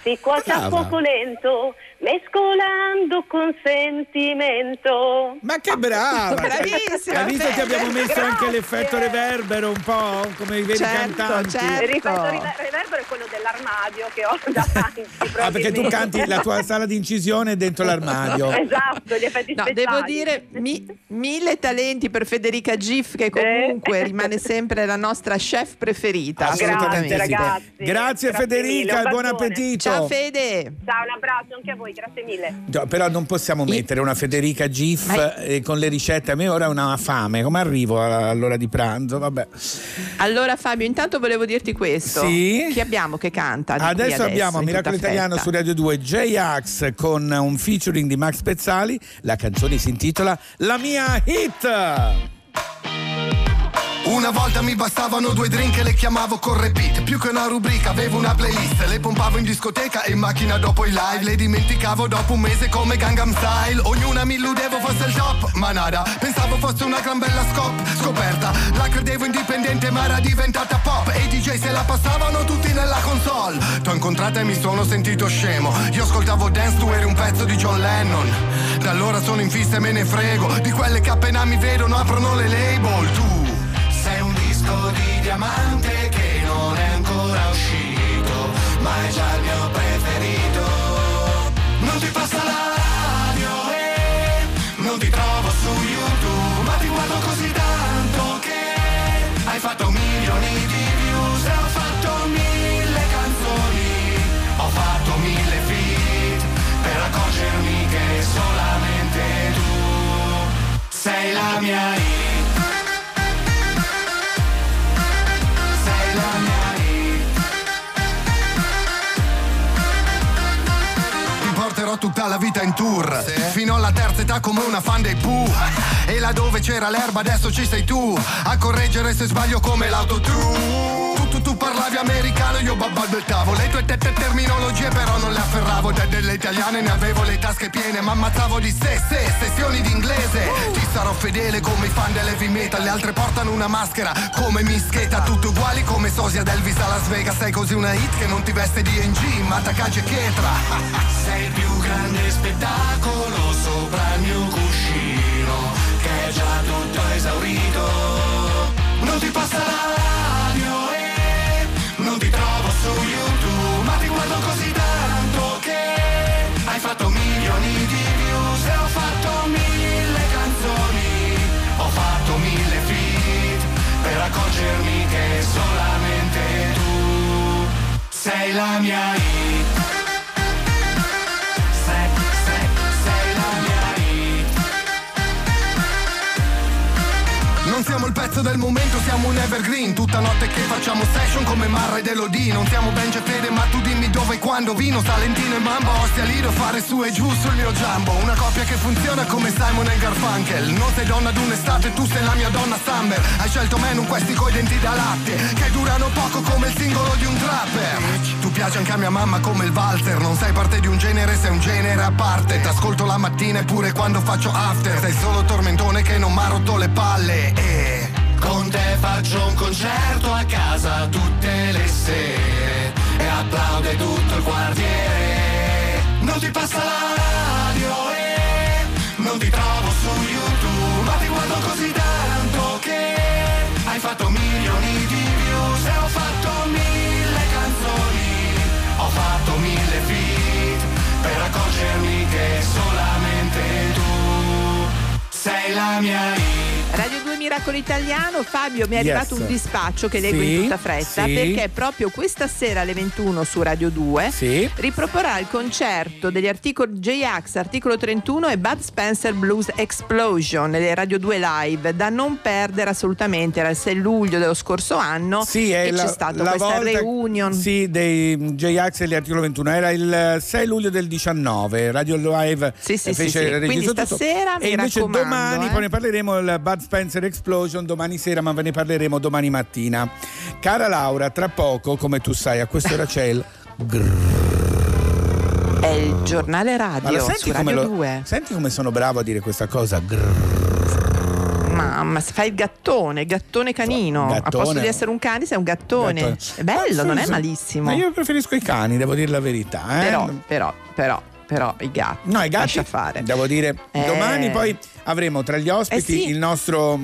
si cuoce a fuoco lento, mescolando con sentimento. Ma che brava! Bravissima, Hai visto che abbiamo messo grazie. anche l'effetto reverbero un po', come i veri Certo, cantanti. certo. Il river- reverbero è quello dell'armadio che ho [laughs] davanti. Ah, perché tu canti la tua sala di incisione dentro l'armadio. Esatto, gli effetti No, speciali. devo dire mi- mille talenti per Federica Gif che comunque rimane sempre la nostra chef preferita. Grazie, assolutamente. ragazzi. Grazie, Grazie Federica buon bacione. Appetito. Ciao Fede. Ciao, un abbraccio anche a voi, grazie mille. No, Però non possiamo mettere una Federica GIF Ma- eh, con le ricette. A me ora è una fame. Come arrivo all'ora di pranzo? Vabbè. Allora Fabio, intanto volevo dirti questo. Sì? Chi abbiamo che canta? qui Adesso abbiamo Miracolo Italiano su Radio 2 J-Ax con un featuring di Max Pezzali. La canzone si intitola La mia hit. Una volta mi bastavano due drink e le chiamavo con repeat Più che una rubrica avevo una playlist. Le pompavo in discoteca e in macchina dopo i live. Le dimenticavo dopo un mese come Gangnam Style. Ognuna mi illudevo fosse il top, ma nada. Pensavo fosse una gran bella scop, scoperta. La credevo indipendente ma era diventata pop. E i DJ se la passavano tutti nella console. T'ho incontrata e mi sono sentito scemo. Io ascoltavo Dance, tu eri un pezzo di John Lennon. Da allora sono in fissa e me ne frego. Di quelle che appena mi vedono aprono le label. Tu disco di diamante che non è ancora uscito, ma è già il mio preferito. Non ti passa la radio e non ti trovo su YouTube, ma ti guardo così tanto che hai fatto milioni di views e ho fatto mille canzoni, ho fatto mille feat per accorgermi che solamente tu sei la mia hit. Tutta la vita in tour. Fino alla terza età come una fan dei Pooh. E là dove c'era l'erba adesso ci sei tu A correggere se sbaglio come l'autotune parlavi americano, io babbalbettavo Le tue tette terminologie però non le afferravo. Da delle italiane ne avevo le tasche piene Ma ammazzavo di sé, sessioni d'inglese Ti sarò fedele come i fan dell'heavy metal Le altre portano una maschera come mischeta Tutti uguali come sosia d'Elvis a Las Vegas. Sei così una hit che non ti veste di NG Ma Takagi e Chetra [laughs] Sei il più grande spettacolo sopra il mio cuscino Che è già tutto esaurito. Non ti passa sei pezzo del momento, siamo un evergreen. Tutta notte che facciamo session come Marra ed Elodie. Non siamo Benji e Fede ma tu dimmi dove e quando. Vino, Salentino e Mambo Ostia Lido fare su e giù sul mio jumbo Una coppia che funziona come Simon e Garfunkel. Non sei donna d'un'estate, tu sei la mia donna Summer. Hai scelto me non questi coi denti da latte Che durano poco come il singolo di un trapper. Tu piaci anche a mia mamma come il valzer. Non sei parte di un genere, sei un genere a parte. T'ascolto la mattina e pure quando faccio after. Sei solo tormentone che non m'ha rotto le palle. E con te faccio un concerto a casa tutte le sere E applaude tutto il quartiere. Non ti passa la radio e non ti trovo su YouTube Ma ti guardo così tanto che hai fatto milioni di views E ho fatto mille canzoni. Ho fatto mille feat Per accorgermi che solamente tu sei la mia hit Radio 2 Miracolo Italiano, Fabio mi è Yes. arrivato un dispaccio che leggo Sì, in tutta fretta sì. perché proprio questa sera alle 21 su Radio 2 riproporrà il concerto degli articoli J-Ax, articolo 31 e Bud Spencer Blues Explosion nelle Radio 2 live da non perdere assolutamente, era il 6 luglio dello scorso anno Sì, è e la, c'è stata la questa volta, reunion. Sì, dei J-Ax e gli articolo 21. Era il 6 luglio del 19. Radio Live Sì, sì, sì, fece sì. registrò Quindi tutto. stasera, E mi invece raccomando, domani eh. poi ne parleremo il Bud Spencer Explosion domani sera, ma ve ne parleremo domani mattina. Cara Laura, tra poco, come tu sai, a quest'ora c'è il È il giornale radio lo senti come, Radio lo- 2. senti come sono bravo a dire questa cosa? Grrr. Mamma, fai il gattone, gattone canino. A Gattone. posto di essere un cane, sei un gattone. Gattone. È bello, Ma non è sì, malissimo. Ma io preferisco i cani, devo dire la verità. eh. Però, però, però, però, i gatti. No, i gatti, Lascia fare. devo dire, Eh. domani poi avremo tra gli ospiti Eh sì. il nostro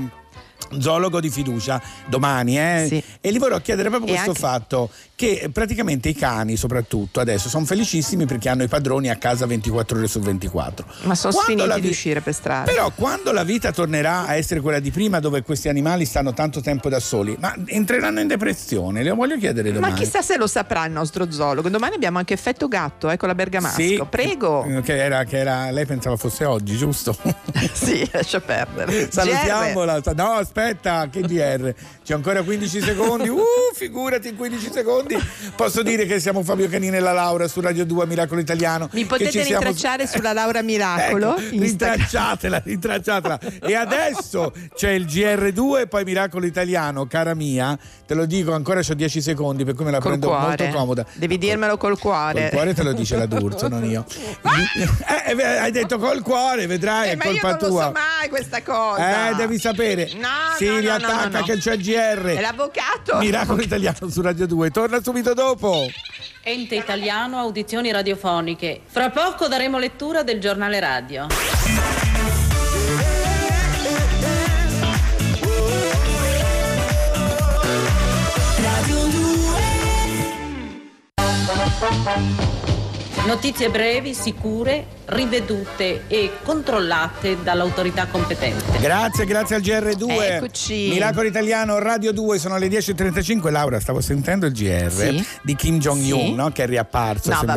zoologo di fiducia domani eh? e gli vorrò chiedere proprio E questo anche- fatto che praticamente i cani soprattutto adesso sono felicissimi perché hanno i padroni a casa 24 ore su 24 Ma sono Quando sfiniti la di vi- uscire per strada. però quando la vita tornerà a essere quella di prima dove questi animali stanno tanto tempo da soli ma entreranno in depressione le voglio chiedere domani Ma chissà se lo saprà il nostro zoologo. Domani abbiamo anche effetto gatto, eh, con la bergamasco. Sì, Prego. eh, Che era, che era- lei pensava fosse oggi, giusto? [laughs] sì, lascia perdere. Salutiamola. No, aspetta, che C'è ancora 15 secondi. Uh, figurati in 15 secondi. Posso dire che siamo Fabio Canini e la Laura su Radio 2 Miracolo Italiano. Mi che potete ci siamo- rintracciare sulla Laura Miracolo? Ecco, rintracciatela, rintracciatela. E adesso c'è il GR2 e poi Miracolo Italiano, cara mia. Te lo dico, ancora ho 10 secondi, per cui me la Col prendo cuore. molto comoda. Devi dirmelo col cuore. Col cuore te lo dice la D'Urso, non io. [laughs] Eh, eh, hai detto col cuore, vedrai, Eh, è ma io colpa non lo tua. so mai questa cosa. Eh, devi sapere. No, si no, no, riattacca no, no. che c'è il GR. È l'avvocato. Miracolo [laughs] Italiano su Radio 2. Torna subito dopo. Ente italiano audizioni radiofoniche. Fra poco daremo lettura del giornale radio. Radio 2 Notizie brevi, sicure, rivedute e controllate dall'autorità competente. Grazie, grazie al GR2. Eccoci. Miracolo Italiano, Radio 2, sono le 10.35. Laura, stavo sentendo il GR Sì. di Kim Jong-un, Sì. no? che è riapparso. No.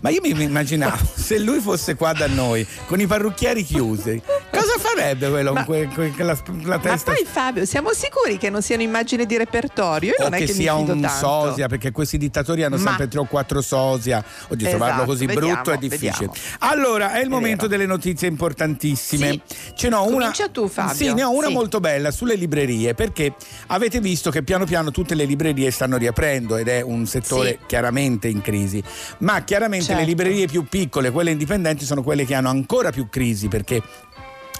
Ma io mi immaginavo, [laughs] se lui fosse qua da noi, con i parrucchieri chiusi, cosa farebbe quello con que- que- la, la Ma testa poi Fabio, siamo sicuri che non siano immagini di repertorio? Io o non è che che sia mi fido un tanto. sosia, perché questi dittatori hanno Ma- sempre tre o quattro sosia. Oggi trovarlo Esatto, così vediamo, brutto è difficile. vediamo. Allora, è il È momento vero. delle notizie importantissime. Sì. Ce n'ho una. Comincia tu, Fabio. Sì, ne ho una Sì. molto bella sulle librerie, perché avete visto che piano piano tutte le librerie stanno riaprendo ed è un settore Sì. chiaramente in crisi. Ma chiaramente Certo. le librerie più piccole, quelle indipendenti, sono quelle che hanno ancora più crisi perché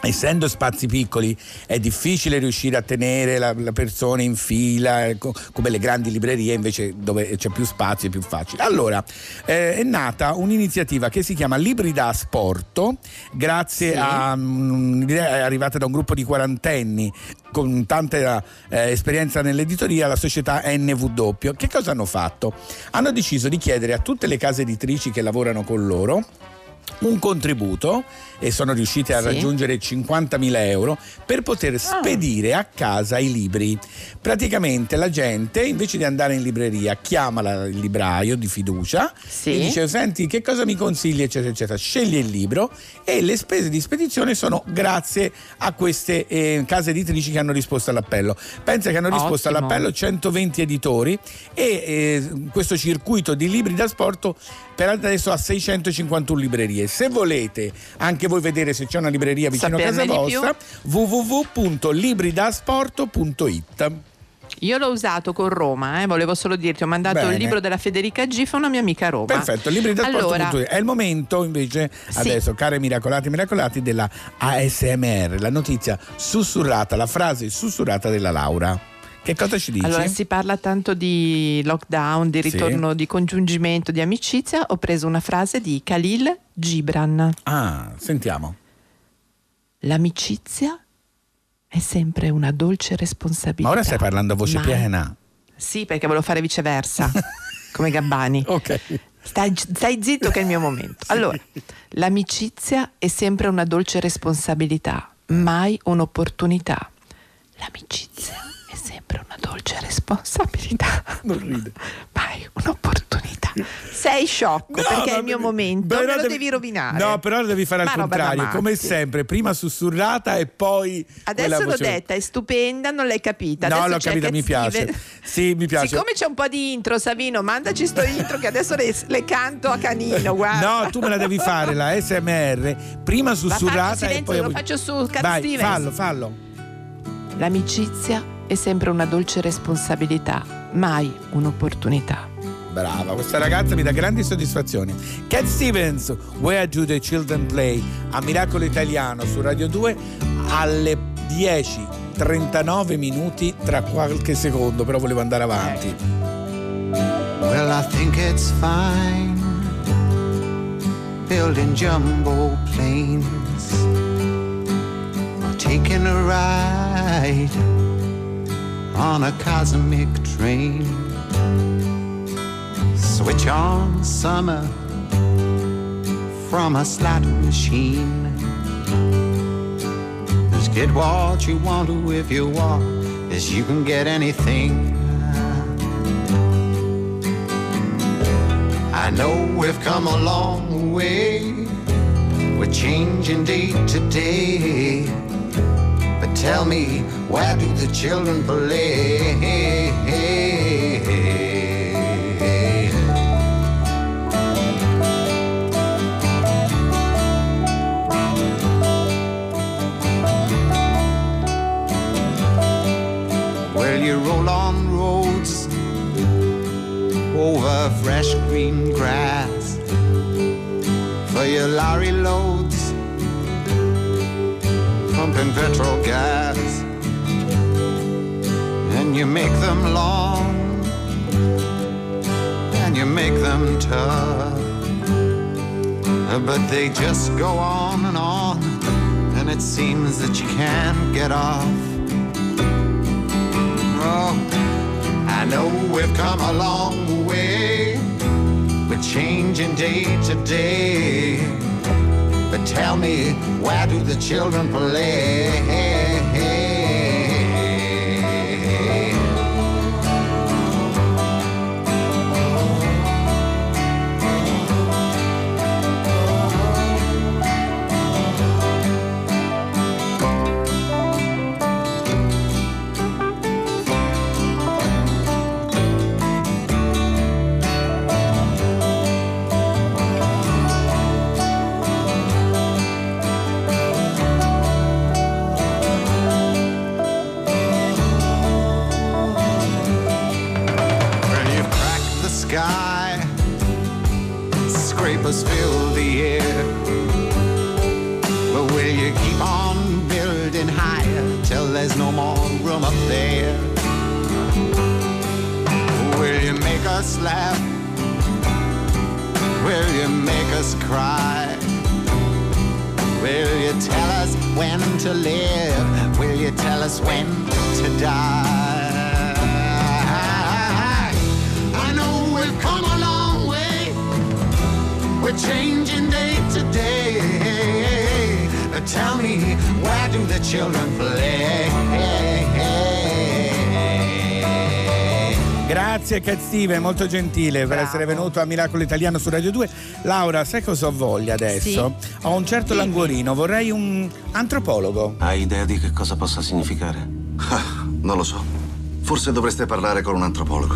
Essendo spazi piccoli è difficile riuscire a tenere la, la persona in fila, eh, co- come le grandi librerie invece dove c'è più spazio è più facile. Allora, eh, è nata un'iniziativa che si chiama Libri da Asporto, grazie Sì. a mm, un'idea è arrivata da un gruppo di quarantenni con tanta eh, esperienza nell'editoria, la società NW. Che cosa hanno fatto? Hanno deciso di chiedere a tutte le case editrici che lavorano con loro un contributo e sono riusciti a Sì. Ah. raggiungere 50.000 euro per poter spedire a casa i libri. Praticamente la gente invece di andare in libreria chiama la- il libraio di fiducia Sì. e dice senti che cosa mi consigli eccetera eccetera, sceglie il libro e le spese di spedizione sono grazie a queste eh, case editrici che hanno risposto all'appello. Pensa che hanno risposto Ottimo. all'appello 120 editori e eh, questo circuito di libri da sport per adesso ha 651 librerie. Se volete anche voi vedere se c'è una libreria vicino a casa Saperne di più? vostra, www.libridasport.it. Io l'ho usato con Roma, eh, volevo solo dirti, ho mandato Bene. il libro della Federica Giffa a una mia amica a Roma. Perfetto, libri da allora. È il momento invece Sì. adesso, care miracolati miracolati, della ASMR, la notizia sussurrata, la frase sussurrata della Laura. Che cosa ci dici? Allora, si parla tanto di lockdown, di Sì. ritorno, di congiungimento, di amicizia. Ho preso una frase di Khalil Gibran. Ah, sentiamo. L'amicizia è sempre una dolce responsabilità. Ma ora stai parlando a voce Ma- piena. Sì, perché volevo fare viceversa, [laughs] come Gabbani. Ok. Stai, stai zitto che è il mio momento. Allora, l'amicizia è sempre una dolce responsabilità, mai un'opportunità. L'amicizia è sempre una dolce responsabilità. Non ride. [laughs] Mai un'opportunità. Sei sciocco perché è il mio momento, però me lo devi- devi rovinare. No, però devi fare al contrario, come sempre, prima sussurrata e poi Adesso l'ho detta, è stupenda, non l'hai capita. No, Adesso l'ho c'è capita, mi piace. Sì, mi piace. Siccome c'è un po' di intro, Savino, mandaci sto intro che adesso le, le canto a canino, guarda. No, tu me la devi fare la SMR, prima sussurrata e silenzio, poi lo faccio su Cat Vai, Stevens. fallo, fallo. L'amicizia è sempre una dolce responsabilità, mai un'opportunità. Brava, questa ragazza mi dà grandi soddisfazioni. Cat Stevens, Where Do the Children Play? A Miracolo Italiano su Radio 2 alle 10.39 minuti tra qualche secondo, però volevo andare avanti. Well, I think it's fine building jumbo planes or taking a ride on a cosmic train. Switch on summer from a slot machine. Just get what you want to if you want, as you can get anything. I know we've come a long way. We're changing day to day. Tell me, where do the children play? Well, you roll on roads over fresh green grass for your lorry loads, pumping petrol gas, and you make them long and you make them tough, but they just go on and on, and it seems that you can't get off. Oh, I know we've come a long way. We're changing day to day. But tell me, where do the children play? Us laugh? Will you make us cry? Will you tell us when to live? Will you tell us when to die? I know we've come a long way. We're changing day to day. But tell me, where do the children play? Grazie Cat Steve, molto gentile per essere venuto a Miracolo Italiano su Radio 2. Laura, sai cosa ho voglia adesso? Ho un certo languorino, vorrei un antropologo. Hai idea di che cosa possa significare? Ah, non lo so. Forse dovreste parlare con un antropologo.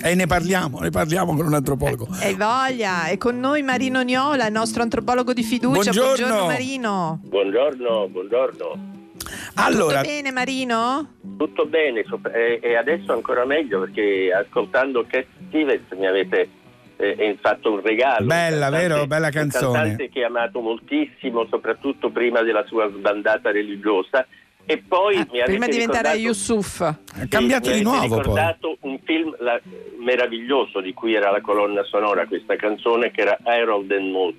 E ne parliamo, ne parliamo con un antropologo. E voglia, è con noi Marino Niola, il nostro antropologo di fiducia. Buongiorno. Marino. Buongiorno, buongiorno. Allora, Tutto bene Marino? Tutto bene e, e adesso ancora meglio perché ascoltando Cat Stevens mi avete eh, eh, fatto un regalo. Bella, Un cantante- vero? Bella Un canzone. cantante che ho amato moltissimo, soprattutto prima della sua sbandata religiosa. E poi mi Ah, Prima di diventare Yusuf. È cambiato mi di nuovo poi. ricordato un film la- meraviglioso di cui era la colonna sonora questa canzone che era Harold and Maude.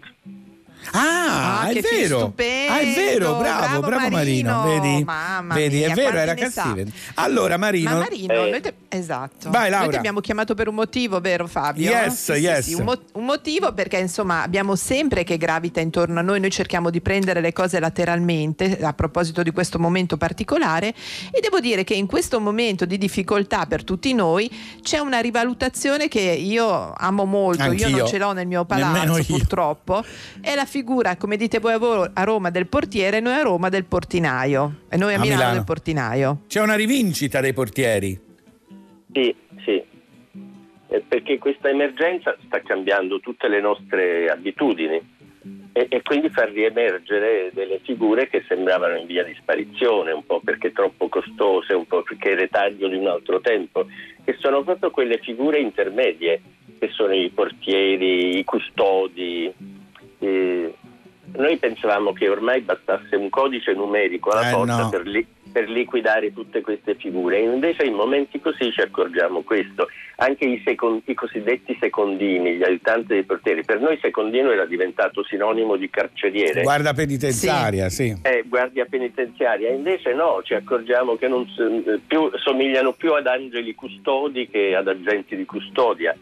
Ah, Ah, è vero. stupendo. Ah, è vero, bravo, Bravo bravo, Marino. Marino. Vedi? Mamma Vedi, mia, è vero, era ne Cat sa. Steven. Allora, Marino. Ma Marino, noi te- esatto. Vai, Laura. Noi ti abbiamo chiamato per un motivo, vero Fabio? Yes, Sì, sì, yes. sì, un, mo- un motivo perché insomma abbiamo sempre che gravita intorno a noi, noi cerchiamo di prendere le cose lateralmente a proposito di questo momento particolare e devo dire che in questo momento di difficoltà per tutti noi c'è una rivalutazione che io amo molto, io Anch'io. non ce l'ho nel mio palazzo io. purtroppo, è la figura, come dite voi a Roma, del portiere, noi a Roma del portinaio e noi a, A Milano, Milano. del portinaio. C'è una rivincita dei portieri. Sì, sì. Eh, Perché questa emergenza sta cambiando tutte le nostre abitudini e, e quindi fa riemergere delle figure che sembravano in via di sparizione, un po' perché troppo costose, un po' perché retaggio di un altro tempo, che sono proprio quelle figure intermedie che sono i portieri, i custodi. Eh, noi pensavamo che ormai bastasse un codice numerico alla Eh, porta no. per, li- per liquidare tutte queste figure. E invece in momenti così ci accorgiamo questo. Anche i, second- i cosiddetti secondini, gli aiutanti dei portieri, per noi secondino era diventato sinonimo di carceriere. Guarda penitenziaria, sì. Eh, guardia penitenziaria, invece no, ci accorgiamo che non più, somigliano più ad angeli custodi che ad agenti di custodia,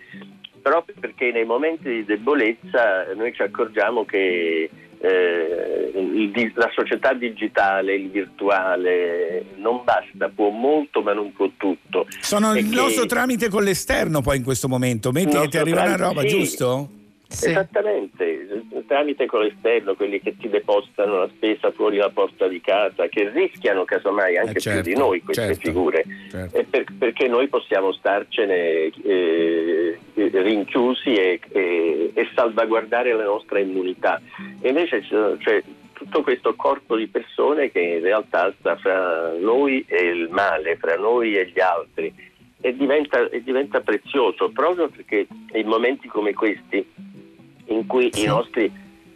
proprio perché nei momenti di debolezza noi ci accorgiamo che eh, il la società digitale, il virtuale non basta, può molto ma non può tutto. Sono il nostro tramite con l'esterno poi in questo momento. Che ti arriva una roba, sì. giusto? Esattamente, tramite con l'esterno, quelli che ti depositano la spesa fuori la porta di casa, che rischiano casomai anche Eh, certo, più di noi queste certo, figure, certo. E per- perché noi possiamo starcene eh, rinchiusi e, e- e salvaguardare la nostra immunità. E invece c'è, c'è tutto questo corpo di persone che in realtà sta fra noi e il male, fra noi e gli altri. E diventa, e diventa prezioso proprio perché in momenti come questi in cui i nostri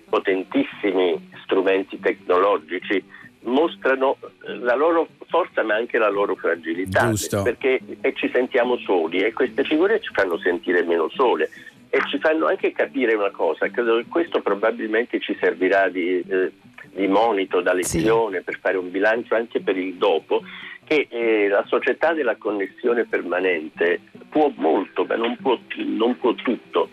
potentissimi strumenti tecnologici mostrano la loro forza ma anche la loro fragilità Giusto. perché e ci sentiamo soli e queste figure ci fanno sentire meno sole e ci fanno anche capire una cosa credo che questo probabilmente ci servirà di, eh, di monito da lezione per fare un bilancio anche per il dopo che eh, la società della connessione permanente può molto ma non può, non può tutto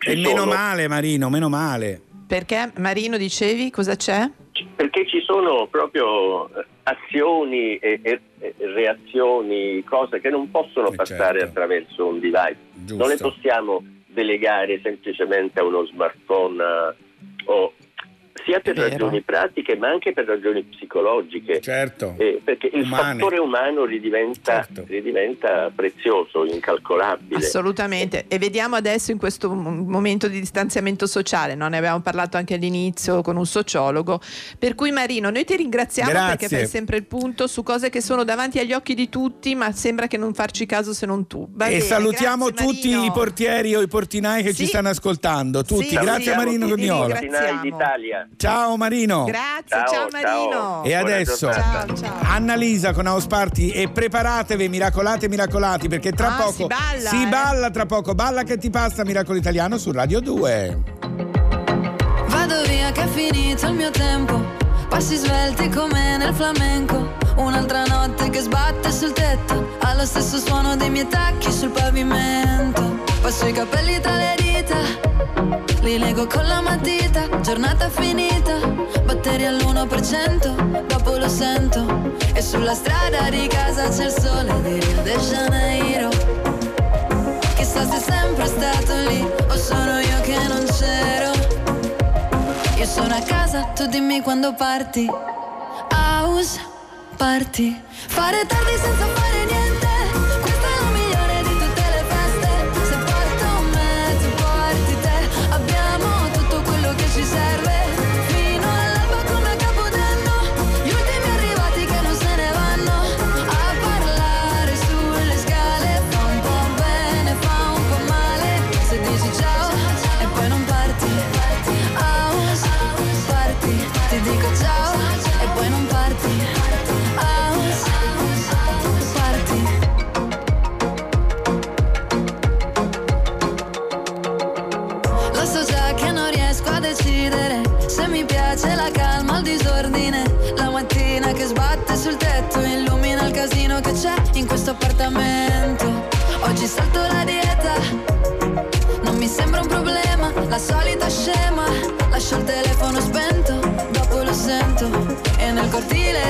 Ci E meno sono- male, Marino, meno male. Perché Marino dicevi cosa c'è? perché ci sono proprio eh, azioni e, e- e reazioni, cose che non possono passare certo. attraverso un device. Non le possiamo delegare semplicemente a uno smartphone eh, o sia per ragioni pratiche ma anche per ragioni psicologiche. Certo. Eh, perché il Umane. fattore umano ridiventa, ridiventa prezioso, incalcolabile. Assolutamente. E vediamo adesso in questo momento di distanziamento sociale, no? ne abbiamo parlato anche all'inizio con un sociologo. Per cui Marino, noi ti ringraziamo Grazie. perché fai sempre il punto su cose che sono davanti agli occhi di tutti, ma sembra che non farci caso se non tu. Va e bene, salutiamo grazie, tutti Marino. i portieri o i portinai che ci Sì. stanno ascoltando. Tutti. Sì, Grazie sì, Marino ti Cognola. Portinai d'Italia. Ciao Marino. Grazie, ciao, Marino. E adesso Annalisa con House Party e preparatevi miracolate miracolati perché tra Ah, poco si balla, si eh. balla tra poco balla che ti passa Miracolo Italiano su Radio 2. Vado via che è finito il mio tempo Passi svelti come nel flamenco Un'altra notte che sbatte sul tetto Allo stesso suono dei miei tacchi sul pavimento Passo i capelli tra le dita Li leggo con la matita Giornata finita Batteri all'1% Dopo lo sento E sulla strada di casa c'è il sole di Rio de Janeiro Chissà se è sempre stato lì O sono io che non c'ero io sono a casa, tu dimmi quando parti. House party. Fare tardi senza fare niente.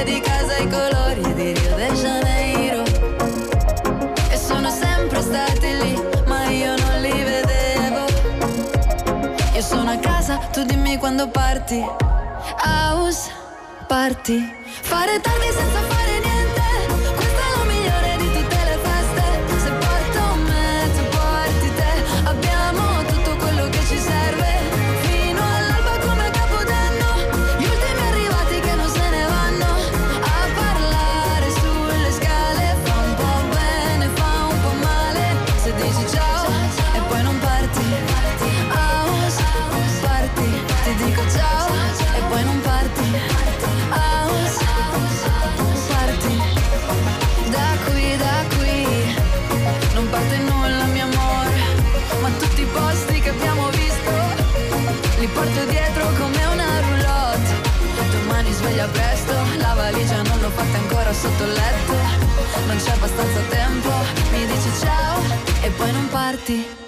Di casa i colori di Rio de Janeiro. E sono sempre stati lì, ma io non li vedevo. Io sono a casa, tu dimmi quando parti. House party. Fare tardi senza fare sotto il letto. Non c'è abbastanza tempo, mi dici ciao e poi non parti.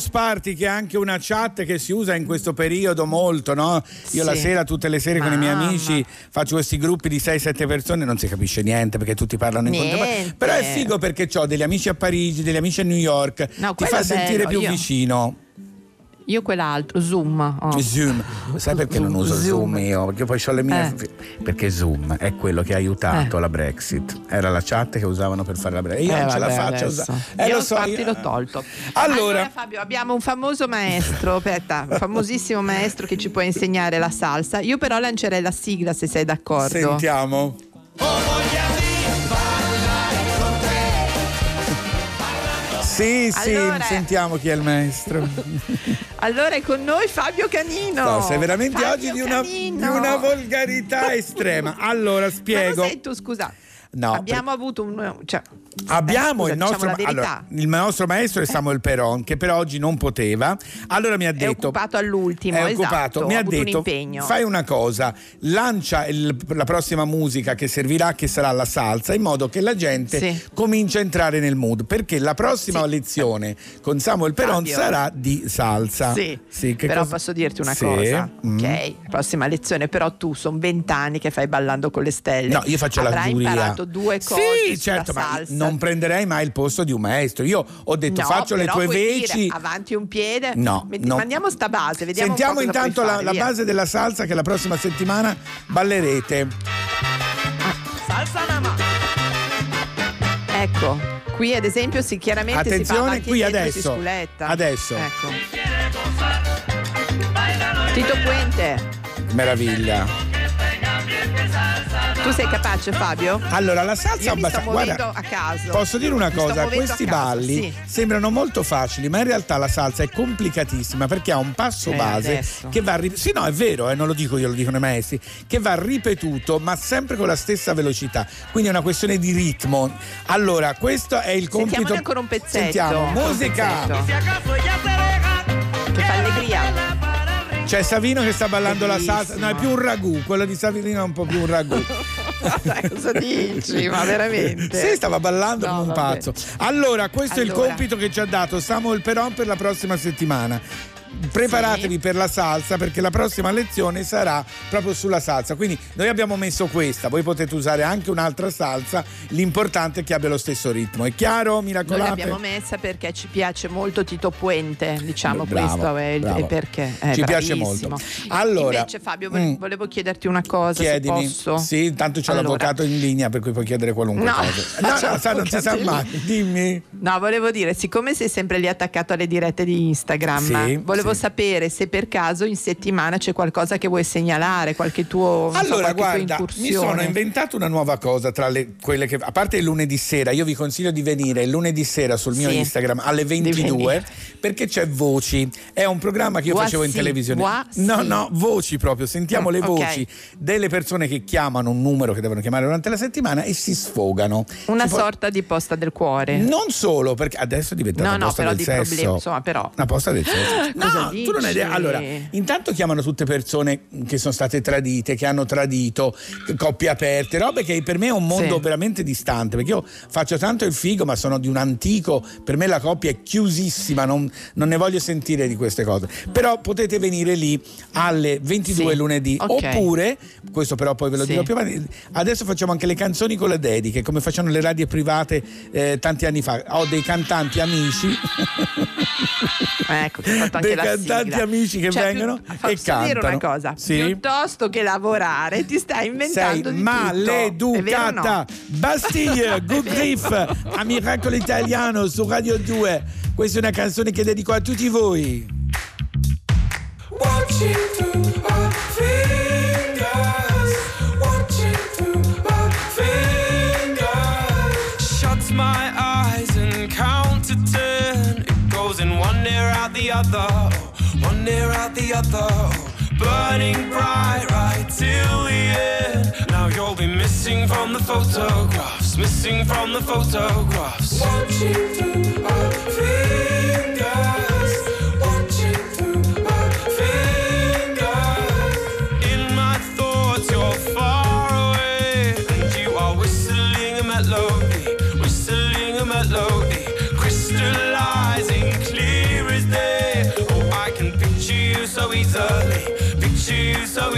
Parti. House Party che è anche una chat che si usa in questo periodo molto, no? Io la Sì. sera, tutte le sere con i miei Mamma. amici faccio questi gruppi di 6-7 persone, non si capisce niente perché tutti parlano in contemporanea. Però è figo perché ho degli amici a Parigi, degli amici a New York, No, ti fa sentire bello, più io- vicino. Io quell'altro, Zoom. oh. Zoom, sai perché non uso Zoom, Zoom. io? Perché poi ho le mie. Perché Zoom è quello che ha aiutato Eh. la Brexit. Era la chat che usavano per fare la Brexit. Io Eh, non ce la vabbè, faccio usare. Eh, Io lo so. infatti io- l'ho tolto. Allora, Fabio, abbiamo un famoso maestro, aspetta, un famosissimo maestro che ci può insegnare la salsa. Io però lancerei la sigla se sei d'accordo. sentiamo. Sì, sì, Allora- sentiamo chi è il maestro. [laughs] Allora è con noi Fabio Canino. No, sei veramente Fabio oggi di una, di una volgarità estrema. Allora, Ma spiego. lo sei tu, scusa. No, Abbiamo avuto un. Cioè, Abbiamo eh, scusa, il, nostro, diciamo la verità. allora, il nostro maestro è Samuel Peron che per oggi non poteva. Allora mi ha è detto occupato all'ultimo. è esatto, occupato, mi ha detto un fai una cosa, lancia il- la prossima musica che servirà che sarà la salsa in modo che la gente Sì. cominci a entrare nel mood perché la prossima lezione con Samuel Peron Fabio. sarà di salsa. Sì, che però cosa- posso dirti una Sì, cosa, mm. ok? Prossima lezione, però tu sono vent'anni che fai ballando con le stelle. No, io faccio Avrai la giuria. Imparato due cose Sì, certo, ma salsa. non prenderei mai il posto di un maestro. Io ho detto No, faccio le tue veci. dire, avanti un piede. No, Metti- no. Mandiamo sta base, vediamo Sentiamo un po' cosa intanto la, fare, la base della salsa che la prossima settimana ballerete. Salsa nama. Ecco, qui ad esempio si chiaramente si fa Attenzione, e qui adesso. si. Adesso. Ecco. Tito Puente, Meraviglia. Tu sei capace Fabio? Allora, la salsa muovendo guarda, a caso. Posso dire una cosa? Questi caso, balli sì. sembrano molto facili, ma in realtà la salsa è complicatissima perché ha un passo Eh, base adesso. che va ri- Sì, no, è vero, eh, non lo dico io, lo dicono i maestri, che va ripetuto, ma sempre con la stessa velocità. Quindi è una questione di ritmo. Allora, questo è il compito. Sentiamone ancora un pezzetto. Sentiamo, Un musica. pezzetto. Che fa allegria. C'è Savino che sta ballando la Bellissimo. salsa. No, è più un ragù, quello di Savino è un po' più un ragù. [laughs] Cosa dici? Ma veramente? Sì, stava ballando No, come un vabbè. pazzo. Allora, questo è il Allora. compito che ci ha dato Samuel Peron per la prossima settimana. Preparatevi per la salsa perché la prossima lezione sarà proprio sulla salsa. Quindi noi abbiamo messo questa, voi potete usare anche un'altra salsa, l'importante è che abbia lo stesso ritmo. È chiaro, Noi Miracolate? l'abbiamo messa perché ci piace molto Tito Puente, diciamo Bravo, questo è il, bravo. perché. È Ci piace bravissimo. molto. Allora, Invece Fabio, vole- mm. volevo chiederti una cosa, Chiedimi. posso. Sì, intanto c'è Allora. l'avvocato in linea per cui puoi chiedere qualunque No, cosa. [laughs] No, no, sa, non si sa mai. Dimmi. No, volevo dire, siccome sei sempre lì attaccato alle dirette di Instagram, Sì, volevo sì. sapere se per caso in settimana c'è qualcosa che vuoi segnalare, qualche tuo non so, Allora, qualche tua guarda, mi incursione. sono inventato una nuova cosa tra le, quelle che. A parte il lunedì sera, io vi consiglio di venire il lunedì sera sul mio Sì. Instagram alle Di 22 venire. perché c'è Voci. È un programma che io Voici, facevo in televisione. voici. No, no, voci proprio. Sentiamo Mm, le voci delle persone che chiamano un numero che devono chiamare durante la settimana e si sfogano. Una Si può- sorta di posta del cuore. Non solo, perché adesso è diventata No, una no, posta però del di sesso. problemi, insomma, però. Una posta del sesso. [laughs] Cosa no, tu non hai idea. dici? Allora, intanto chiamano tutte persone che sono state tradite, che hanno tradito, coppie aperte, robe che per me è un mondo Sì. veramente distante, perché io faccio tanto il figo, ma sono di un antico, per me la coppia è chiusissima, non, non ne voglio sentire di queste cose. Però potete venire lì alle 22 Sì. lunedì, Ok. oppure, questo però poi ve lo Sì. dirò più avanti, adesso facciamo anche le canzoni con le dediche, come facevano le radio private eh, tanti anni fa. Ho dei cantanti amici. Ecco, che hai fatto anche cantanti sigla. amici che cioè, vengono e cantano. dire una cosa, sì. piuttosto che lavorare ti stai inventando Sei di maleducata. Tutto. No? Bastille, [laughs] Good Griff, a Miracolo Italiano su Radio 2. Questa è una canzone che dedico a tutti voi. Watching through out the other, one ear out the other. Burning bright right till the end. Now you'll be missing from the photographs, missing from the photographs. Watching through our fingers,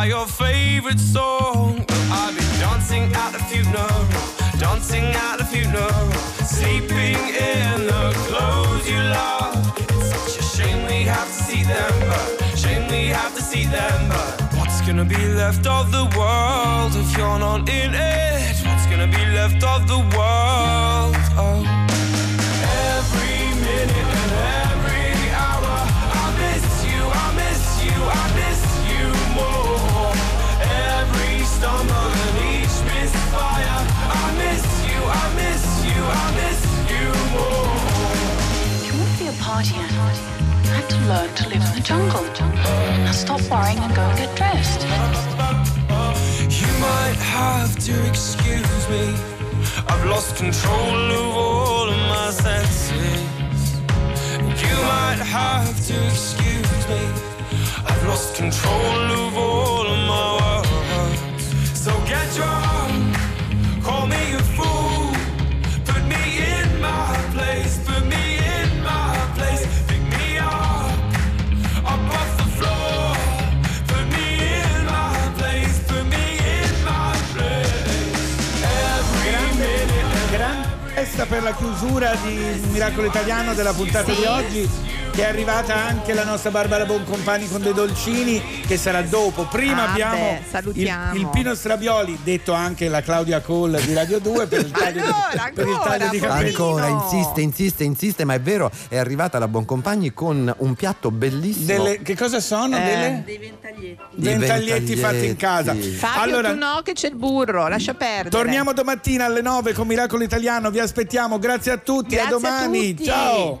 by your favorite song. I've been dancing at the funeral, dancing at the funeral, sleeping in the clothes you love. It's such a shame we have to see them, but shame we have to see them, but what's gonna be left of the world if you're not in it? What's gonna be left of the world? Oh. Stumble and each misfire, I miss you, I miss you, I miss you more. You won't be a party. I have to learn to live in the jungle. Now stop worrying and go and get dressed. You might have to excuse me. I've lost control of all of my senses. You might have to excuse me. I've lost control of all of my per la chiusura di Miracolo Italiano della puntata Sì. di oggi che è arrivata anche la nostra Barbara Boncompagni con dei dolcini che sarà dopo. Prima Ah, abbiamo beh, il, il Pino Strabioli, detto anche la Claudia Cole di Radio 2 per il taglio, di, per il taglio di capelli. Ancora, insiste, insiste, insiste, ma è vero, è arrivata la Boncompagni con un piatto bellissimo. Delle- che cosa sono? Eh. Delle? Dei ventaglietti. Dei ventaglietti fatti in casa. Fabio, Allora, tu no che c'è il burro, lascia perdere. torniamo domattina alle 9 con Miracolo Italiano. Vi aspettiamo. Grazie a tutti. Grazie a a domani. tutti. Ciao.